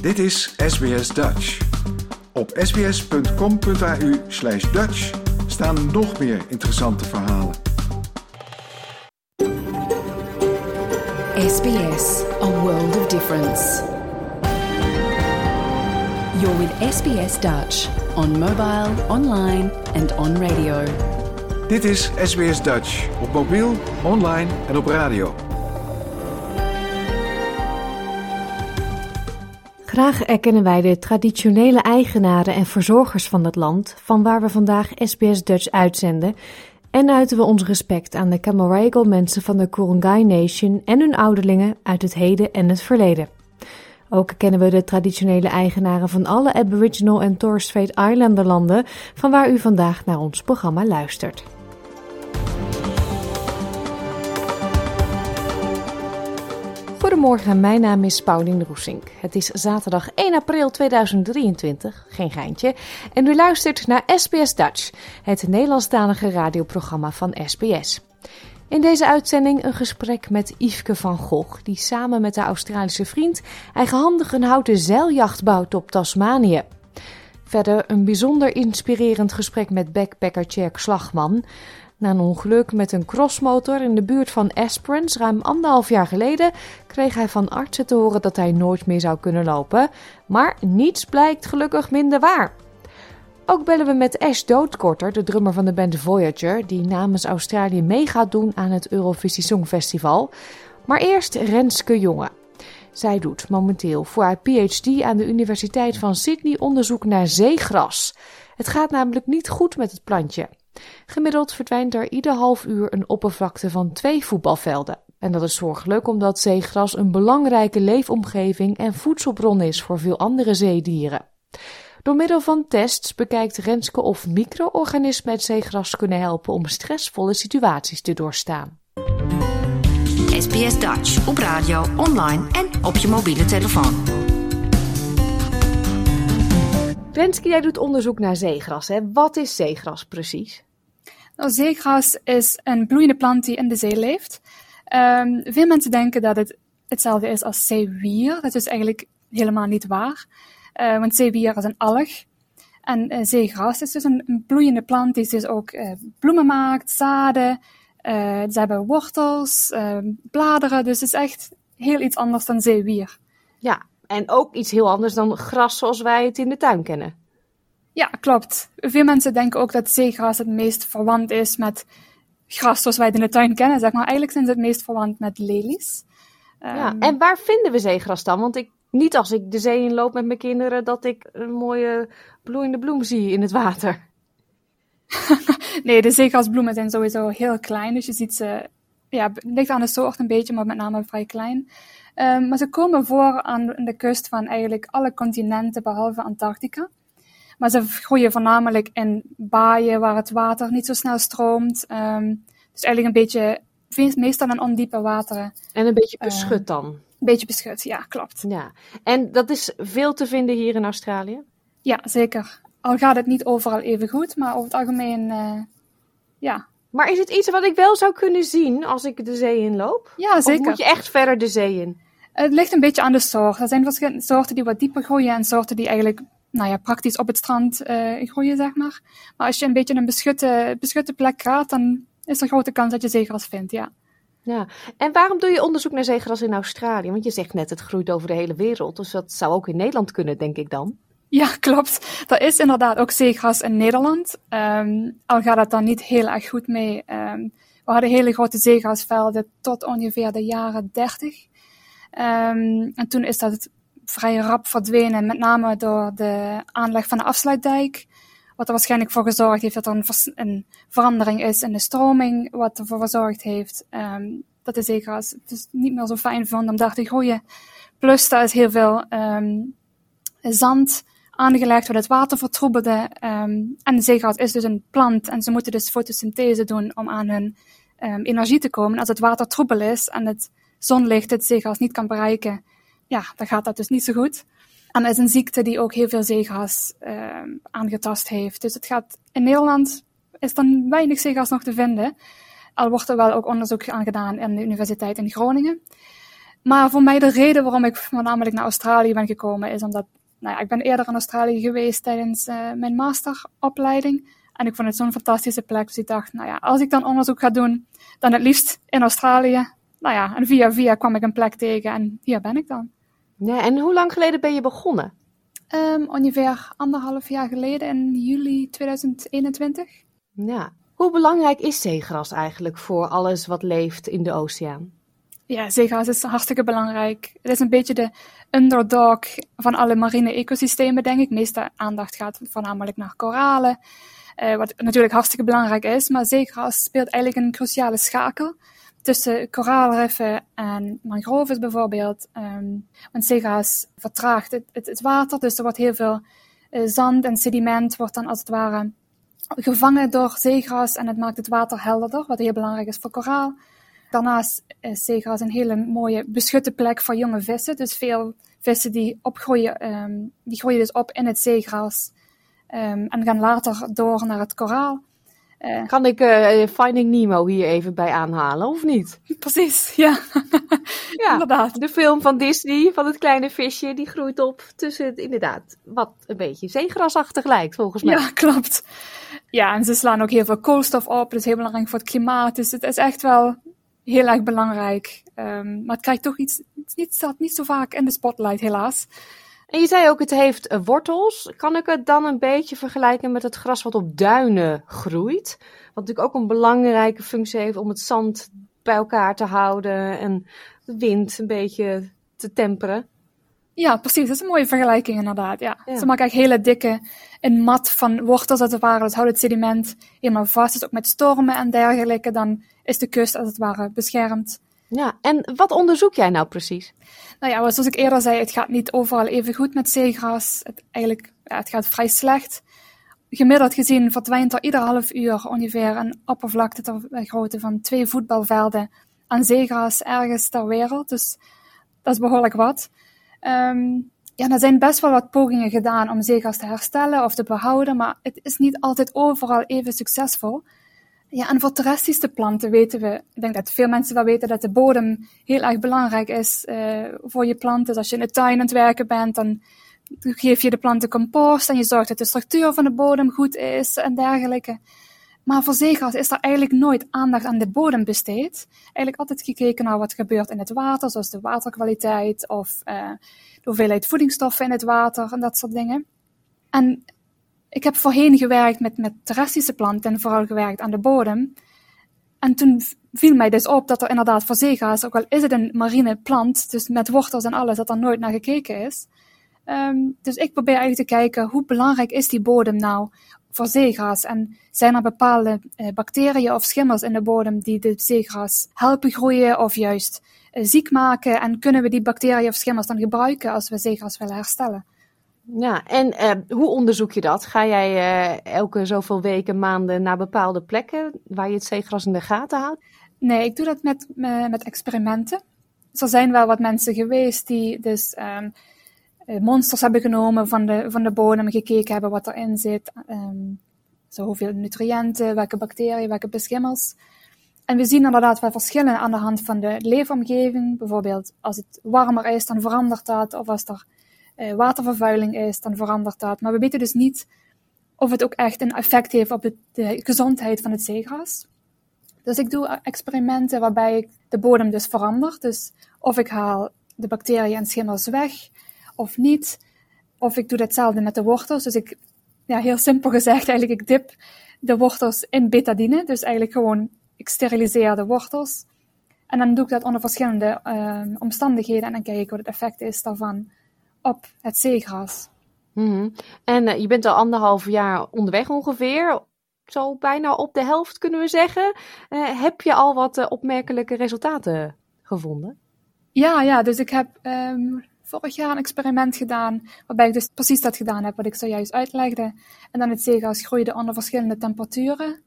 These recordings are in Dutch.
Dit is SBS Dutch. Op sbs.com.au slash Dutch staan nog meer interessante verhalen. SBS, a world of difference. You're with SBS Dutch on mobile, online and on radio. Dit is SBS Dutch op mobiel, online en op radio. Graag erkennen wij de traditionele eigenaren en verzorgers van het land, van waar we vandaag SBS Dutch uitzenden, en uiten we ons respect aan de Camaragal mensen van de Kurungay Nation en hun ouderlingen uit het heden en het verleden. Ook kennen we de traditionele eigenaren van alle Aboriginal en Torres Strait Islander landen, van waar u vandaag naar ons programma luistert. Goedemorgen, mijn naam is Pauline Roesink. Het is zaterdag 1 april 2023, geen geintje, en u luistert naar SBS Dutch, het Nederlandstalige radioprogramma van SBS. In deze uitzending een gesprek met Yveske van Gogh, die samen met haar Australische vriend eigenhandig een houten zeiljacht bouwt op Tasmanië. Verder een bijzonder inspirerend gesprek met backpacker Tjerk Slagman. Na een ongeluk met een crossmotor in de buurt van Esperance ruim anderhalf jaar geleden kreeg hij van artsen te horen dat hij nooit meer zou kunnen lopen. Maar niets blijkt gelukkig minder waar. Ook bellen we met Ash Doodkorter, de drummer van de band Voyager, die namens Australië mee gaat doen aan het Eurovisie Songfestival. Maar eerst Renske Jonge. Zij doet momenteel voor haar PhD aan de Universiteit van Sydney onderzoek naar zeegras. Het gaat namelijk niet goed met het plantje. Gemiddeld verdwijnt er ieder half uur een oppervlakte van twee voetbalvelden. En dat is zorgelijk omdat zeegras een belangrijke leefomgeving en voedselbron is voor veel andere zeedieren. Door middel van tests bekijkt Renske of micro-organismen het zeegras kunnen helpen om stressvolle situaties te doorstaan. SBS Dutch op radio, online en op je mobiele telefoon. Renske, jij doet onderzoek naar zeegras. Hè? Wat is zeegras precies? Nou, zeegras is een bloeiende plant die in de zee leeft. Um, veel mensen denken dat het hetzelfde is als zeewier. Dat is eigenlijk helemaal niet waar. Uh, want zeewier is een alg. En uh, zeegras is dus een, bloeiende plant die dus ook uh, bloemen maakt, zaden. ze hebben wortels, ehm, bladeren. Dus het is echt heel iets anders dan zeewier. Ja, en ook iets heel anders dan gras zoals wij het in de tuin kennen. Ja, klopt. Veel mensen denken ook dat zeegras het meest verwant is met gras zoals wij het in de tuin kennen. Zeg maar. Eigenlijk zijn ze het meest verwant met lelies. Ja, um, en waar vinden we zeegras dan? Want ik, niet als ik de zee inloop met mijn kinderen dat ik een mooie bloeiende bloem zie in het water. nee, de zeegrasbloemen zijn sowieso heel klein. Dus je ziet ze, ja, het ligt aan de soort een beetje, maar met name vrij klein. Um, maar ze komen voor aan de kust van eigenlijk alle continenten behalve Antarctica. Maar ze groeien voornamelijk in baaien waar het water niet zo snel stroomt. Um, dus eigenlijk een beetje, meestal in ondiepe wateren. En een beetje beschut dan? Een beetje beschut, ja, klopt. Ja. En dat is veel te vinden hier in Australië? Ja, zeker. Al gaat het niet overal even goed, maar over het algemeen, uh, ja. Maar is het iets wat ik wel zou kunnen zien als ik de zee inloop? Ja, zeker. Of moet je echt verder de zee in? Het ligt een beetje aan de soort. Er zijn verschillende soorten die wat dieper groeien en soorten die eigenlijk nou ja, praktisch op het strand uh, groeien, zeg maar. Maar als je een beetje een beschutte, beschutte plek gaat, dan is er grote kans dat je zeegras vindt, ja. Ja, en waarom doe je onderzoek naar zeegras in Australië? Want je zegt net, het groeit over de hele wereld. Dus dat zou ook in Nederland kunnen, denk ik dan. Ja, klopt. Er is inderdaad ook zeegras in Nederland. Um, al gaat het dan niet heel erg goed mee. Um, we hadden hele grote zeegrasvelden tot ongeveer de jaren 30. Um, en toen is dat vrij rap verdwenen, met name door de aanleg van de afsluitdijk. Wat er waarschijnlijk voor gezorgd heeft dat er een, een verandering is in de stroming, wat ervoor gezorgd heeft um, dat de zeegras het dus niet meer zo fijn vond om daar te groeien. Plus, daar is heel veel um, zand aangelegd, wat het water vertroebelde. Um, en de zeegras is dus een plant en ze moeten dus fotosynthese doen om aan hun energie te komen. Als het water troebel is en het zonlicht het zeegras niet kan bereiken, ja, dan gaat dat dus niet zo goed. En dat is een ziekte die ook heel veel zeegras uh, aangetast heeft. Dus het gaat, in Nederland is dan weinig zeegras nog te vinden. Al wordt er wel ook onderzoek aan gedaan in de Universiteit in Groningen. Maar voor mij de reden waarom ik voornamelijk naar Australië ben gekomen is omdat nou ja, ik ben eerder in Australië geweest tijdens uh, mijn masteropleiding. En ik vond het zo'n fantastische plek. Dus ik dacht, nou ja, als ik dan onderzoek ga doen, dan het liefst in Australië. Nou ja, en via via kwam ik een plek tegen en hier ben ik dan. Ja, en hoe lang geleden ben je begonnen? Um, ongeveer anderhalf jaar geleden, in juli 2021. Ja. Hoe belangrijk is zeegras eigenlijk voor alles wat leeft in de oceaan? Ja, zeegras is hartstikke belangrijk. Het is een beetje de underdog van alle marine ecosystemen, denk ik. De meeste aandacht gaat voornamelijk naar koralen, uh, wat natuurlijk hartstikke belangrijk is. Maar zeegras speelt eigenlijk een cruciale schakel tussen koraalriffen en mangroves bijvoorbeeld. Um, want zeegras vertraagt het, het, water, dus er wordt heel veel uh, zand en sediment wordt dan als het ware gevangen door zeegras en het maakt het water helderder, wat heel belangrijk is voor koraal. Daarnaast is zeegras een hele mooie beschutte plek voor jonge vissen. Dus veel vissen die opgroeien, um, die groeien dus op in het zeegras um, en gaan later door naar het koraal. Uh, kan ik uh, Finding Nemo hier even bij aanhalen, of niet? Precies, ja. ja, inderdaad. De film van Disney, van het kleine visje, die groeit op tussen, inderdaad, wat een beetje zeegrasachtig lijkt, volgens mij. Ja, klopt. Ja, en ze slaan ook heel veel koolstof op, dat is heel belangrijk voor het klimaat. Dus het is echt wel heel erg belangrijk. Um, maar het krijgt toch iets, het staat niet zo vaak in de spotlight, helaas. En je zei ook, het heeft uh, wortels. Kan ik het dan een beetje vergelijken met het gras wat op duinen groeit? Wat natuurlijk ook een belangrijke functie heeft om het zand bij elkaar te houden en de wind een beetje te temperen. Ja, precies. Dat is een mooie vergelijking inderdaad. Ja. Ze maken eigenlijk hele dikke, een mat van wortels als het ware. Dat houdt het sediment helemaal vast. Dus ook met stormen en dergelijke, dan is de kust als het ware beschermd. Ja, en wat onderzoek jij nou precies? Nou ja, zoals ik eerder zei, het gaat niet overal even goed met zeegras. Het, eigenlijk, ja, het gaat vrij slecht. Gemiddeld gezien verdwijnt er ieder half uur ongeveer een oppervlakte ter grootte van twee voetbalvelden aan zeegras ergens ter wereld. Dus dat is behoorlijk wat. Um, ja, er zijn best wel wat pogingen gedaan om zeegras te herstellen of te behouden, maar het is niet altijd overal even succesvol. Ja, en voor terrestrische planten weten we, ik denk dat veel mensen wel weten dat de bodem heel erg belangrijk is uh, voor je planten. Dus als je in de tuin aan het werken bent, dan geef je de planten compost en je zorgt dat de structuur van de bodem goed is en dergelijke. Maar voor zeegras is er eigenlijk nooit aandacht aan de bodem besteed. Eigenlijk altijd gekeken naar wat gebeurt in het water, zoals de waterkwaliteit of uh, de hoeveelheid voedingsstoffen in het water en dat soort dingen. En ik heb voorheen gewerkt met, met terrestrische planten en vooral gewerkt aan de bodem. En toen viel mij dus op dat er inderdaad voor zeegaas, ook al is het een marine plant, dus met wortels en alles, dat er nooit naar gekeken is. Um, dus ik probeer eigenlijk te kijken, hoe belangrijk is die bodem nou voor zeegras? En zijn er bepaalde uh, bacteriën of schimmels in de bodem die de zeegras helpen groeien of juist uh, ziek maken? En kunnen we die bacteriën of schimmels dan gebruiken als we zeegras willen herstellen? Ja, en uh, hoe onderzoek je dat? Ga jij uh, elke zoveel weken, maanden naar bepaalde plekken waar je het zeegras in de gaten houdt? Nee, ik doe dat met, met experimenten. Dus er zijn wel wat mensen geweest die dus um, monsters hebben genomen van de, van de bodem, gekeken hebben wat erin zit. Um, zo hoeveel nutriënten, welke bacteriën, welke beschimmels. En we zien inderdaad wel verschillen aan de hand van de leefomgeving. Bijvoorbeeld als het warmer is, dan verandert dat. Of als er watervervuiling is, dan verandert dat. Maar we weten dus niet of het ook echt een effect heeft op de gezondheid van het zeegras. Dus ik doe experimenten waarbij ik de bodem dus verander. Dus of ik haal de bacteriën en schimmels weg of niet. Of ik doe hetzelfde met de wortels. Dus ik, ja, heel simpel gezegd, eigenlijk ik dip de wortels in betadine. Dus eigenlijk gewoon, ik steriliseer de wortels. En dan doe ik dat onder verschillende uh, omstandigheden en dan kijk ik wat het effect is daarvan op het zeegras. Mm-hmm. En uh, je bent al anderhalf jaar onderweg ongeveer. Zo bijna op de helft kunnen we zeggen. Uh, heb je al wat uh, opmerkelijke resultaten gevonden? Ja, ja, dus ik heb um, vorig jaar een experiment gedaan. Waarbij ik dus precies dat gedaan heb wat ik zojuist uitlegde. En dan het zeegras groeide onder verschillende temperaturen.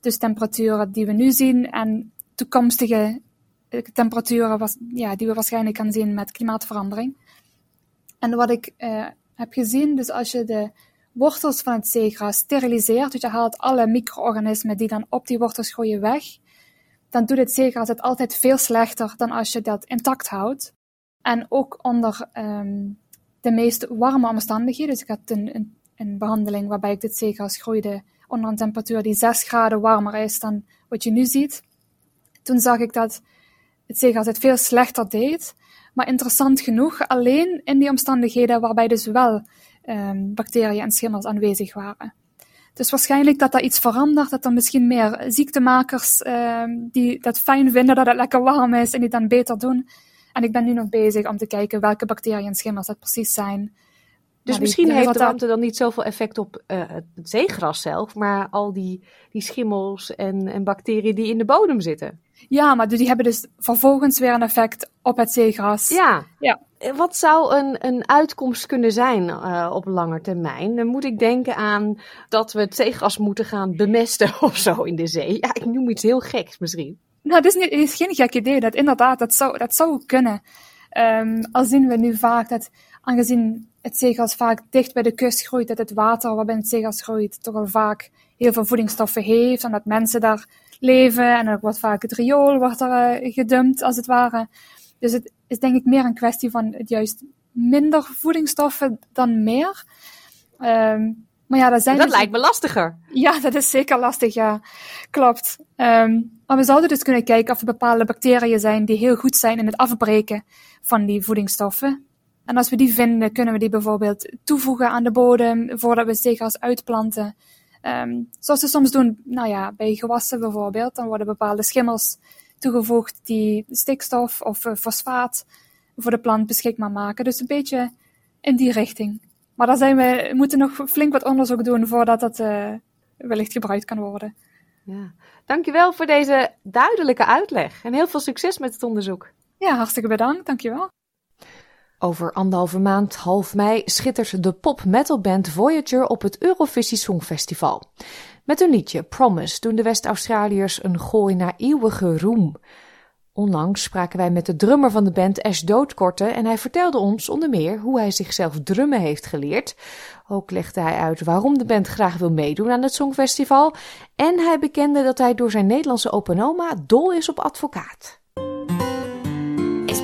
Dus temperaturen die we nu zien en toekomstige temperaturen was, ja, die we waarschijnlijk gaan zien met klimaatverandering. En wat ik uh, heb gezien, dus als je de wortels van het zeegras steriliseert, dus je haalt alle micro-organismen die dan op die wortels groeien weg, dan doet het zeegras het altijd veel slechter dan als je dat intact houdt. En ook onder ehm, de meest warme omstandigheden. Dus ik had een, een, een behandeling waarbij ik dit zeegas groeide onder een temperatuur die 6 graden warmer is dan wat je nu ziet. Toen zag ik dat het zeegas het veel slechter deed. Maar interessant genoeg, alleen in die omstandigheden waarbij dus wel um, bacteriën en schimmels aanwezig waren. Dus waarschijnlijk dat dat iets verandert, dat er misschien meer ziektemakers um, die dat fijn vinden dat het lekker warm is en die dan beter doen. En ik ben nu nog bezig om te kijken welke bacteriën en schimmels dat precies zijn. Dus misschien heeft de warmte dan niet zoveel effect op uh, het zeegras zelf, maar al die, die schimmels en, en bacteriën die in de bodem zitten. Ja, maar die hebben dus vervolgens weer een effect op het zeegras. Ja. ja. Eh, wat zou een, een uitkomst kunnen zijn uh, op lange termijn? Dan moet ik denken aan dat we het zeegras moeten gaan bemesten of zo in de zee. Ja, ik noem iets heel geks misschien. Nou, dat is, niet, is geen gek idee. Dat inderdaad, dat zou, dat zou kunnen. Um, al zien we nu vaak dat, aangezien het zeegras vaak dicht bij de kust groeit, dat het water waarbinnen het zeegras groeit toch al vaak heel veel voedingsstoffen heeft, en dat mensen daar leven en er wordt vaak het riool wordt er, uh, gedumpt, als het ware. Dus het is denk ik meer een kwestie van het juist minder voedingsstoffen dan meer. Um, maar ja, dat zijn dat dus lijkt me lastiger. Ja, dat is zeker lastig, ja. Klopt. Um, maar we zouden dus kunnen kijken of er bepaalde bacteriën zijn die heel goed zijn in het afbreken van die voedingsstoffen. En als we die vinden, kunnen we die bijvoorbeeld toevoegen aan de bodem voordat we zeegas uitplanten. Um, zoals we soms doen, nou ja, bij gewassen bijvoorbeeld, dan worden bepaalde schimmels toegevoegd die stikstof of uh, fosfaat voor de plant beschikbaar maken. Dus een beetje in die richting. Maar daar zijn we, moeten nog flink wat onderzoek doen voordat dat uh, wellicht gebruikt kan worden. Ja. Dankjewel voor deze duidelijke uitleg en heel veel succes met het onderzoek. Ja, hartstikke bedankt. Dankjewel. Over anderhalve maand, half mei, schittert de pop-metalband Voyager op het Eurovisie Songfestival. Met hun liedje Promise doen de West-Australiërs een gooi naar eeuwige roem. Onlangs spraken wij met de drummer van de band Ash Doodkorte en hij vertelde ons onder meer hoe hij zichzelf drummen heeft geleerd. Ook legde hij uit waarom de band graag wil meedoen aan het Songfestival en hij bekende dat hij door zijn Nederlandse open oma dol is op advocaat.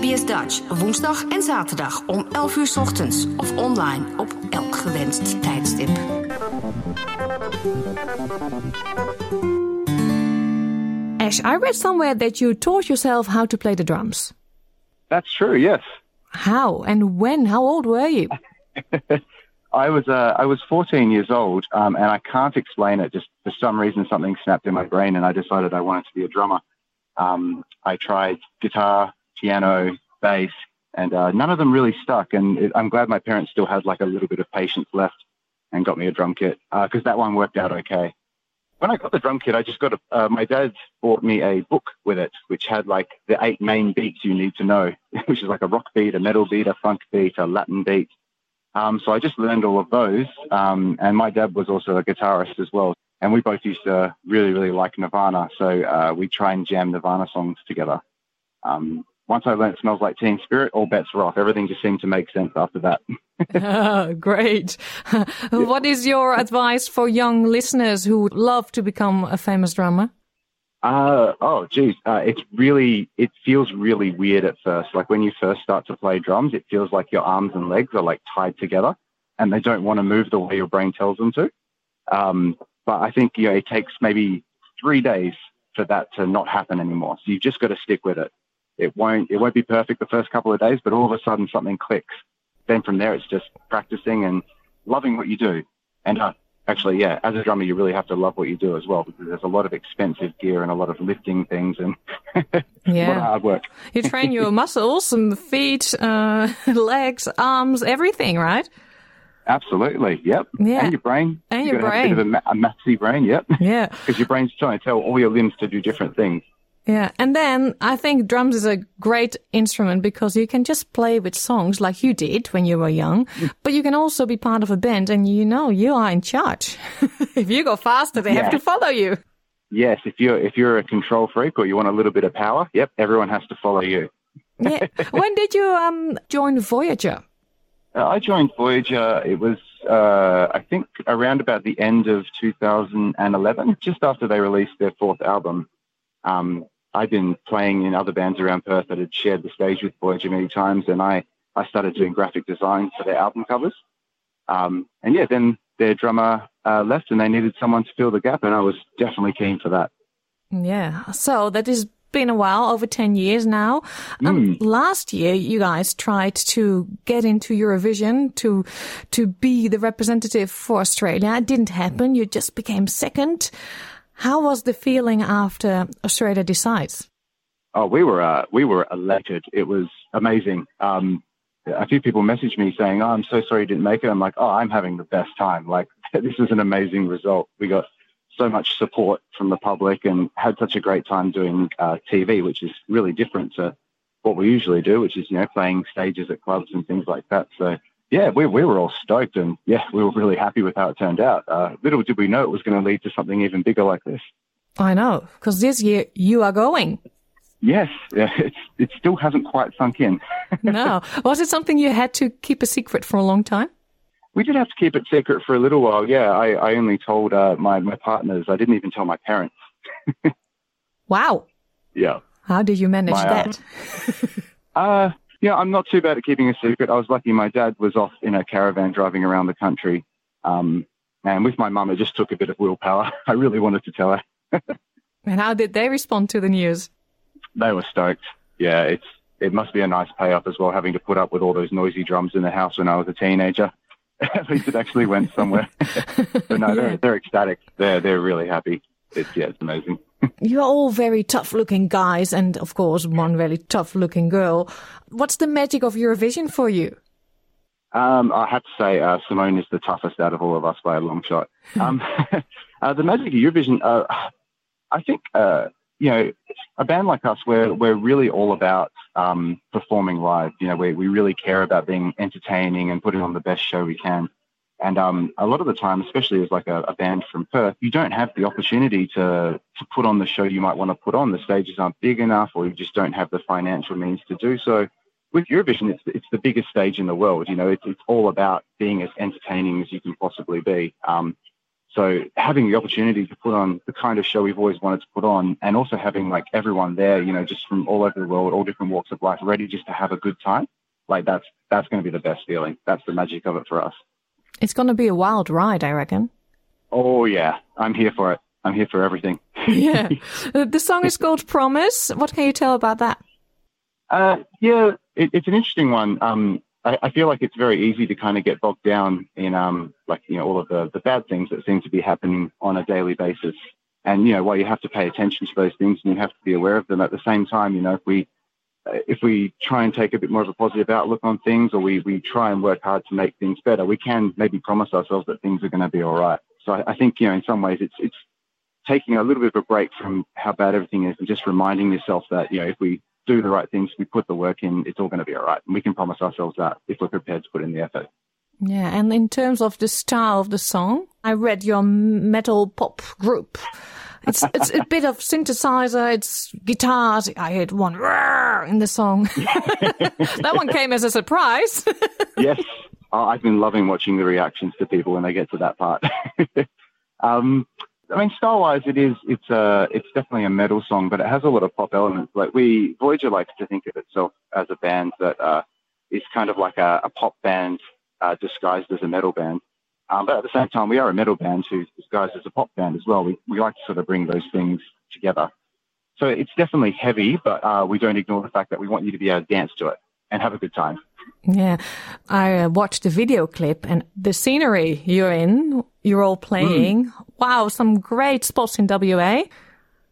SBS Dutch, woensdag en zaterdag om 11 uur ochtends of online op elk gewenst tijdstip. Ash, I read somewhere that you taught yourself how to play the drums. That's true, yes. How and when? How old were you? I was uh, I was 14 years old, um, and I can't explain it. Just for some reason, something snapped in my brain, and I decided I wanted to be a drummer. Um, I tried guitar, piano, bass, and uh, none of them really stuck. And it, I'm glad my parents still had like a little bit of patience left and got me a drum kit because uh, that one worked out okay. When I got the drum kit, I just got a. Uh, my dad bought me a book with it, which had like the eight main beats you need to know, which is like a rock beat, a metal beat, a funk beat, a Latin beat. Um, so I just learned all of those. Um, and my dad was also a guitarist as well. And we both used to really, really like Nirvana. So uh, we try and jam Nirvana songs together. Um, once I learned Smells Like Teen Spirit, all bets were off. Everything just seemed to make sense after that. oh, great. what is your advice for young listeners who would love to become a famous drummer? Uh, oh, geez. Uh, it's really, it feels really weird at first. Like when you first start to play drums, it feels like your arms and legs are like tied together and they don't want to move the way your brain tells them to. Um, but I think, you know, it takes maybe three days for that to not happen anymore. So you've just got to stick with it. It won't it won't be perfect the first couple of days, but all of a sudden something clicks. Then from there it's just practicing and loving what you do. And uh, actually, yeah, as a drummer, you really have to love what you do as well because there's a lot of expensive gear and a lot of lifting things and yeah. a lot of hard work. you train your muscles, some feet, uh, legs, arms, everything, right? Absolutely. Yep. Yeah. And your brain. And your brain. Have a, bit of a, a mathsy brain. Yep. Yeah. Because your brain's trying to tell all your limbs to do different things. Yeah, and then I think drums is a great instrument because you can just play with songs like you did when you were young, but you can also be part of a band and you know you are in charge. if you go faster, they have to follow you. Yes, if you're if you're a control freak or you want a little bit of power, yep, everyone has to follow you. yeah. When did you um, join Voyager? Uh, I joined Voyager. It was uh, I think around about the end of 2011, just after they released their fourth album. Um, I'd been playing in other bands around Perth that had shared the stage with Voyager many times, and I, I started doing graphic design for their album covers. Um, and yeah, then their drummer uh, left and they needed someone to fill the gap, and I was definitely keen for that. Yeah. So that has been a while, over 10 years now. Um, Mm. Last year, you guys tried to get into Eurovision to, to be the representative for Australia. It didn't happen. You just became second. How was the feeling after Australia decides? Oh, we were uh, we were elated. It was amazing. Um, a few people messaged me saying, "Oh, I'm so sorry you didn't make it." I'm like, "Oh, I'm having the best time. Like, this is an amazing result. We got so much support from the public and had such a great time doing uh, TV, which is really different to what we usually do, which is you know playing stages at clubs and things like that. So yeah, we we were all stoked and yeah, we were really happy with how it turned out. Uh, little did we know it was going to lead to something even bigger like this. I know, because this year you are going. Yes, yeah, it's, it still hasn't quite sunk in. No. was it something you had to keep a secret for a long time? We did have to keep it secret for a little while. Yeah, I, I only told uh, my my partners. I didn't even tell my parents. Wow. Yeah. How did you manage My, uh, that? Uh, yeah, I'm not too bad at keeping a secret. I was lucky. My dad was off in a caravan driving around the country. Um, and with my mum, it just took a bit of willpower. I really wanted to tell her. And how did they respond to the news? They were stoked. Yeah, it's it must be a nice payoff as well, having to put up with all those noisy drums in the house when I was a teenager. At least it actually went somewhere. but no, Yeah. they're they're ecstatic. They're they're really happy. It's yeah, it's amazing. You're all very tough looking guys, and of course, one very tough looking girl. What's the magic of Eurovision for you? Um, I have to say, uh, Simone is the toughest out of all of us by a long shot. Um, uh, the magic of Eurovision, uh, I think, uh, you know, a band like us, we're, we're really all about um, performing live. You know, we, we really care about being entertaining and putting on the best show we can. And um, a lot of the time, especially as like a, a band from Perth, you don't have the opportunity to, to put on the show you might want to put on. The stages aren't big enough, or you just don't have the financial means to do so with Eurovision, it's it's the biggest stage in the world. You know, it's it's all about being as entertaining as you can possibly be. Um, so having the opportunity to put on the kind of show we've always wanted to put on, and also having like everyone there, you know, just from all over the world, all different walks of life, ready just to have a good time, like that's that's going to be the best feeling. That's the magic of it for us. It's going to be a wild ride, I reckon. Oh yeah, I'm here for it. I'm here for everything. Yeah. The song is called Promise. What can you tell about that? Uh, yeah, it, it's an interesting one. Um, I, I feel like it's very easy to kind of get bogged down in um, like you know all of the, the bad things that seem to be happening on a daily basis. And you know, while you have to pay attention to those things and you have to be aware of them, at the same time, you know, if we if we try and take a bit more of a positive outlook on things, or we we try and work hard to make things better, we can maybe promise ourselves that things are going to be all right. So I, I think you know, in some ways, it's it's taking a little bit of a break from how bad everything is and just reminding yourself that you know if we do the right things, we put the work in, it's all going to be all right. And we can promise ourselves that if we're prepared to put in the effort. Yeah, and in terms of the style of the song, I read your metal pop group. It's it's a bit of synthesizer, it's guitars. I heard one in the song. that one came as a surprise. yes, I- I've been loving watching the reactions to people when they get to that part. um, I mean, style-wise, it is it's a it's definitely a metal song, but it has a lot of pop elements. Like we Voyager likes to think of itself as a band that uh, is kind of like a, a pop band uh, disguised as a metal band. Um, but at the same time, we are a metal band who's disguised as a pop band as well. We we like to sort of bring those things together. So it's definitely heavy, but uh, we don't ignore the fact that we want you to be able to dance to it and have a good time. yeah, I uh, watched the video clip and the scenery you're in. You're all playing. Wow, some great spots in WA.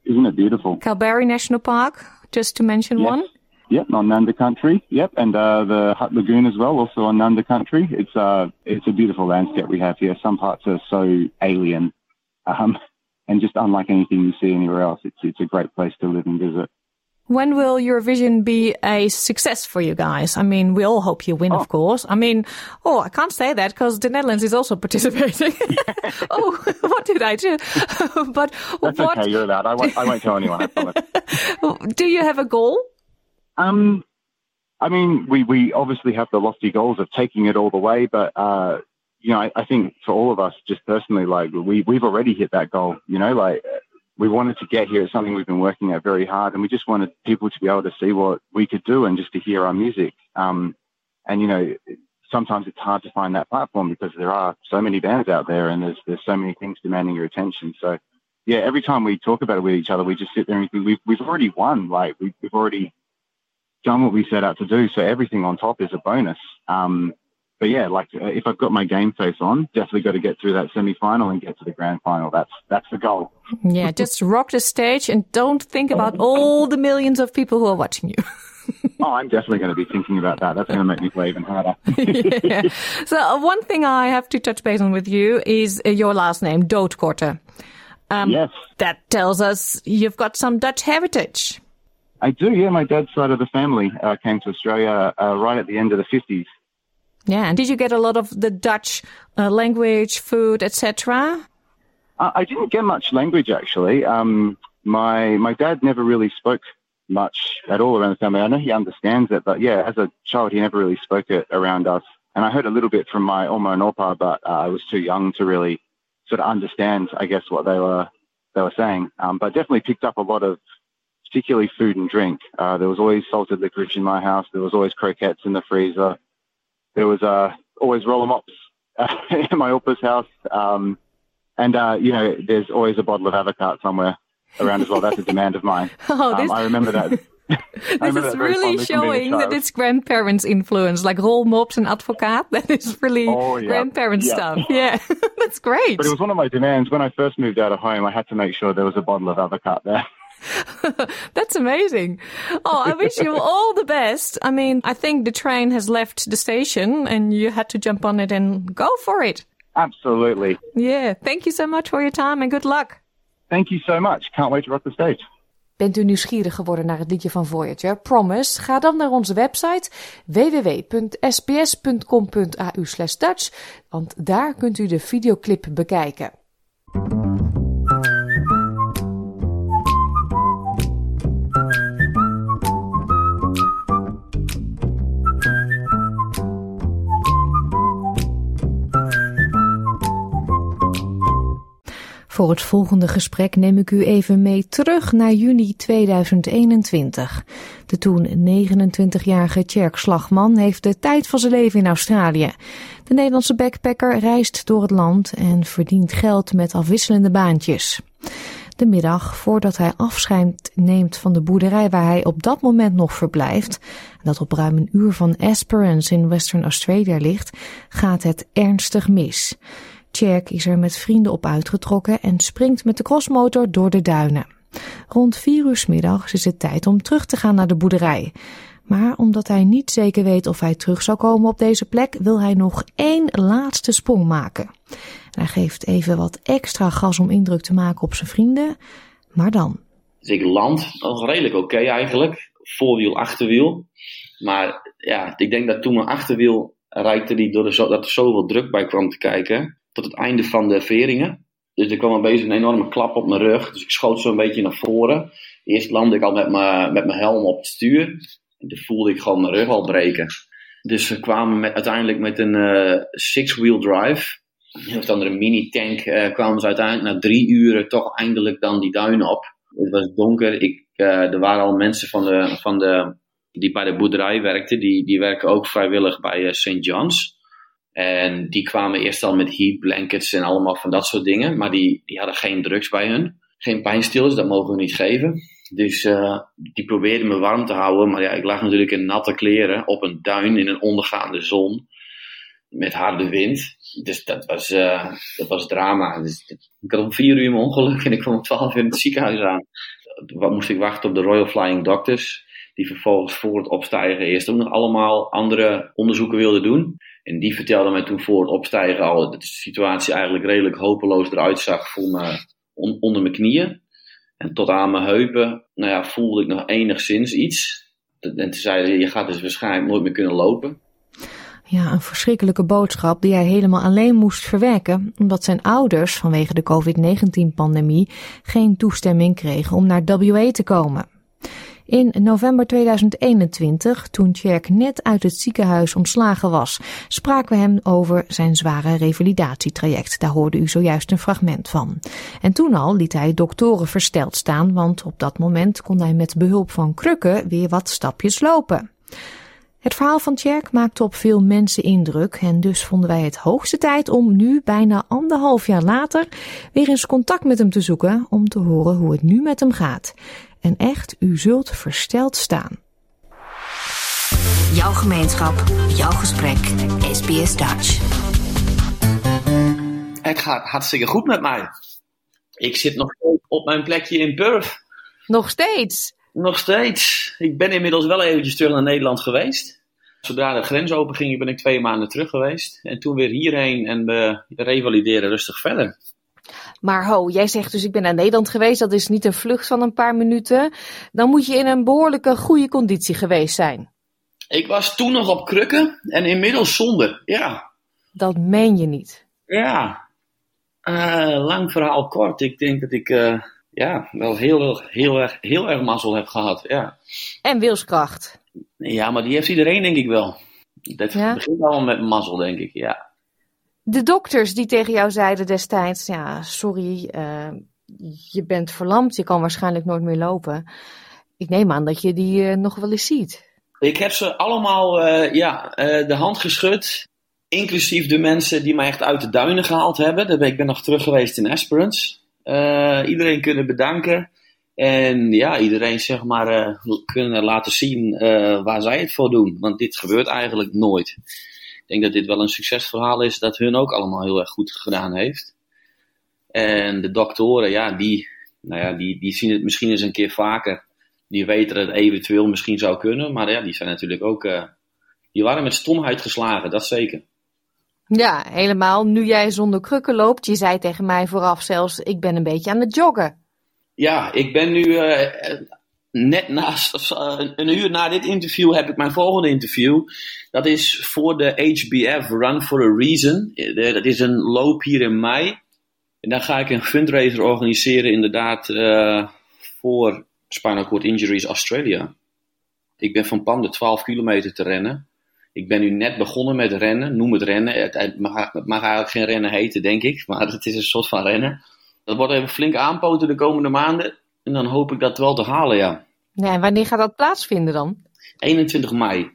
Isn't it beautiful? Kalbarri National Park, just to mention Yes. one. Yep, on Nanda Country. Yep, and uh, the Hut Lagoon as well, also on Nanda Country. It's uh, it's a beautiful landscape we have here. Some parts are so alien, um, and just unlike anything you see anywhere else. It's it's a great place to live and visit. When will Eurovision be a success for you guys? I mean, we all hope you win, of course. I mean, oh, I can't say that because the Netherlands is also participating. oh, what did I do? but That's what okay. You're allowed. I won't. I won't tell anyone. Do you have a goal? Um, I mean, we, we obviously have the lofty goals of taking it all the way, but, uh, you know, I, I think for all of us, just personally, like we, we've already hit that goal, you know, like we wanted to get here. It's something we've been working at very hard, and we just wanted people to be able to see what we could do and just to hear our music. Um, and you know, sometimes it's hard to find that platform because there are so many bands out there, and there's there's so many things demanding your attention. So, yeah, every time we talk about it with each other, we just sit there and think we've we've already won. Like we've we've already done what we set out to do. So everything on top is a bonus. Um, but yeah, like uh, if I've got my game face on, definitely got to get through that semi final and get to the grand final. That's that's the goal. Yeah, just rock the stage and don't think about all the millions of people who are watching you. oh, I'm definitely going to be thinking about that. That's going to make me play even harder. yeah. So uh, one thing I have to touch base on with you is uh, your last name, Doodkorte. Um, yes. That tells us you've got some Dutch heritage. I do, yeah. My dad's side of the family uh, came to Australia uh, right at the end of the 50s. Yeah, and did you get a lot of the Dutch uh, language, food, etc.? I didn't get much language actually. Um, my my dad never really spoke much at all around the family. I know he understands it, but yeah, as a child, he never really spoke it around us. And I heard a little bit from my Oma and Opa, but uh, I was too young to really sort of understand, I guess, what they were they were saying. Um, but definitely picked up a lot of, particularly food and drink. Uh, there was always salted licorice in my house. There was always croquettes in the freezer. There was uh, always roller mops in my Opa's house. Um, and, uh, you know, there's always a bottle of avocado somewhere around as well. That's a demand of mine. Oh, this... Um, I remember that. this is really showing that it's grandparents' influence, like roll mops and advocaat. That is really oh, yeah. grandparent yeah. stuff. Yeah, that's great. But it was one of my demands. When I first moved out of home, I had to make sure there was a bottle of avocado there. That's amazing. Oh, I wish you all the best. I mean, I think the train has left the station and you had to jump on it and go for it. Absolutely. Yeah. Thank you so much for your time and good luck. Thank you so much. Can't wait to rock the stage. Bent u nieuwsgierig geworden naar het liedje van Voyager, Promise? Ga dan naar onze website www.sbs.com.au Dutch, want daar kunt u de videoclip bekijken. Voor het volgende gesprek neem ik u even mee terug naar juni 2021. De toen 29-jarige Tjerk Slagman heeft de tijd van zijn leven in Australië. De Nederlandse backpacker reist door het land en verdient geld met afwisselende baantjes. De middag voordat hij afscheid neemt van de boerderij waar hij op dat moment nog verblijft, dat op ruim een uur van Esperance in Western Australia ligt, gaat het ernstig mis. Tjerk is er met vrienden op uitgetrokken en springt met de crossmotor door de duinen. Rond vier uur middags is het tijd om terug te gaan naar de boerderij. Maar omdat hij niet zeker weet of hij terug zal komen op deze plek, wil hij nog één laatste sprong maken. hij geeft even wat extra gas om indruk te maken op zijn vrienden. Maar dan. Dus ik land nog redelijk oké eigenlijk. Voorwiel, achterwiel. Maar ja, ik denk dat toen mijn achterwiel reikte die door de, dat er zoveel druk bij kwam te kijken tot het einde van de veringen. Dus er kwam een beetje een enorme klap op mijn rug. Dus ik schoot zo een beetje naar voren. Eerst landde ik al met mijn, met mijn helm op het stuur. En toen voelde ik gewoon mijn rug al breken. Dus we kwamen met, uiteindelijk met een uh, six-wheel drive. Of dan een mini-tank uh, kwamen ze uiteindelijk na drie uren toch eindelijk dan die duinen op. Het was donker. Ik, uh, er waren al mensen van de, van de, die bij de boerderij werkten. Die, die werken ook vrijwillig bij St. John's. En die kwamen eerst al met heat blankets en allemaal van dat soort dingen. Maar die, die hadden geen drugs bij hun. Geen pijnstillers, dat mogen we niet geven. Dus uh, die probeerden me warm te houden. Maar ja, ik lag natuurlijk in natte kleren op een duin in een ondergaande zon. Met harde wind. Dus dat was, uh, dat was drama. Dus, ik had om vier uur mijn ongeluk en ik kwam om twaalf uur in het ziekenhuis aan. Wat moest ik wachten op de Royal Flying Doctors. Die vervolgens voor het opstijgen eerst ook nog allemaal andere onderzoeken wilden doen. En die vertelde mij toen voor het opstijgen al dat de situatie eigenlijk redelijk hopeloos eruit zag voor me onder mijn knieën. En tot aan mijn heupen, nou ja, voelde ik nog enigszins iets. En toen zeiden je gaat dus waarschijnlijk nooit meer kunnen lopen. Ja, een verschrikkelijke boodschap die hij helemaal alleen moest verwerken, omdat zijn ouders vanwege de COVID-19-pandemie geen toestemming kregen om naar WA te komen. In november 2021, toen Tjerk net uit het ziekenhuis ontslagen was, spraken we hem over zijn zware revalidatietraject. Daar hoorde u zojuist een fragment van. En toen al liet hij doktoren versteld staan, want op dat moment kon hij met behulp van krukken weer wat stapjes lopen. Het verhaal van Tjerk maakte op veel mensen indruk en dus vonden wij het hoogste tijd om nu, bijna anderhalf jaar later, weer eens contact met hem te zoeken om te horen hoe het nu met hem gaat. En echt, u zult versteld staan. Jouw gemeenschap, jouw gesprek, SBS Dutch. Het gaat hartstikke goed met mij. Ik zit nog op mijn plekje in Perth. Nog steeds? Nog steeds. Ik ben inmiddels wel eventjes terug naar Nederland geweest. Zodra de grens open ging, ben ik twee maanden terug geweest. En toen weer hierheen en we revalideren rustig verder. Maar ho, jij zegt dus ik ben naar Nederland geweest. Dat is niet een vlucht van een paar minuten. Dan moet je in een behoorlijke goede conditie geweest zijn. Ik was toen nog op krukken en inmiddels zonder. Ja. Dat meen je niet. Ja. Uh, lang verhaal kort. Ik denk dat ik uh, ja, wel heel, heel, erg, heel erg mazzel heb gehad. Ja. En wilskracht. Ja, maar die heeft iedereen denk ik wel. Dat ja? begint allemaal met mazzel, denk ik, ja. De dokters die tegen jou zeiden destijds, ja, sorry, uh, je bent verlamd, je kan waarschijnlijk nooit meer lopen. Ik neem aan dat je die uh, nog wel eens ziet. Ik heb ze allemaal uh, ja, de hand geschud. Inclusief de mensen die mij echt uit de duinen gehaald hebben. Ik ben nog terug geweest in Esperance. iedereen kunnen bedanken. En ja, iedereen zeg maar kunnen laten zien waar zij het voor doen. Want dit gebeurt eigenlijk nooit. Ik denk dat dit wel een succesverhaal is dat hun ook allemaal heel erg goed gedaan heeft. En de doktoren, ja, die, nou ja, die, die zien het misschien eens een keer vaker. Die weten dat het eventueel misschien zou kunnen. Maar ja, die zijn natuurlijk ook. Uh, die waren met stomheid geslagen, dat zeker. Ja, helemaal. Nu jij zonder krukken loopt, je zei tegen mij vooraf zelfs: ik ben een beetje aan het joggen. Ja, ik ben nu uh, net naast, uh, een uur na dit interview heb ik mijn volgende interview. Dat is voor de HBF Run for a Reason. Eh, dat is een loop hier in mei. En dan ga ik een fundraiser organiseren inderdaad uh, voor Spinal Cord Injuries Australia. Ik ben van plan de 12 kilometer te rennen. Ik ben nu net begonnen met rennen, noem het rennen. Het mag, het mag eigenlijk geen rennen heten, denk ik, maar het is een soort van rennen. Dat wordt even flink aanpoten de komende maanden. En dan hoop ik dat wel te halen, ja. Ja, en wanneer gaat dat plaatsvinden dan? 21 mei.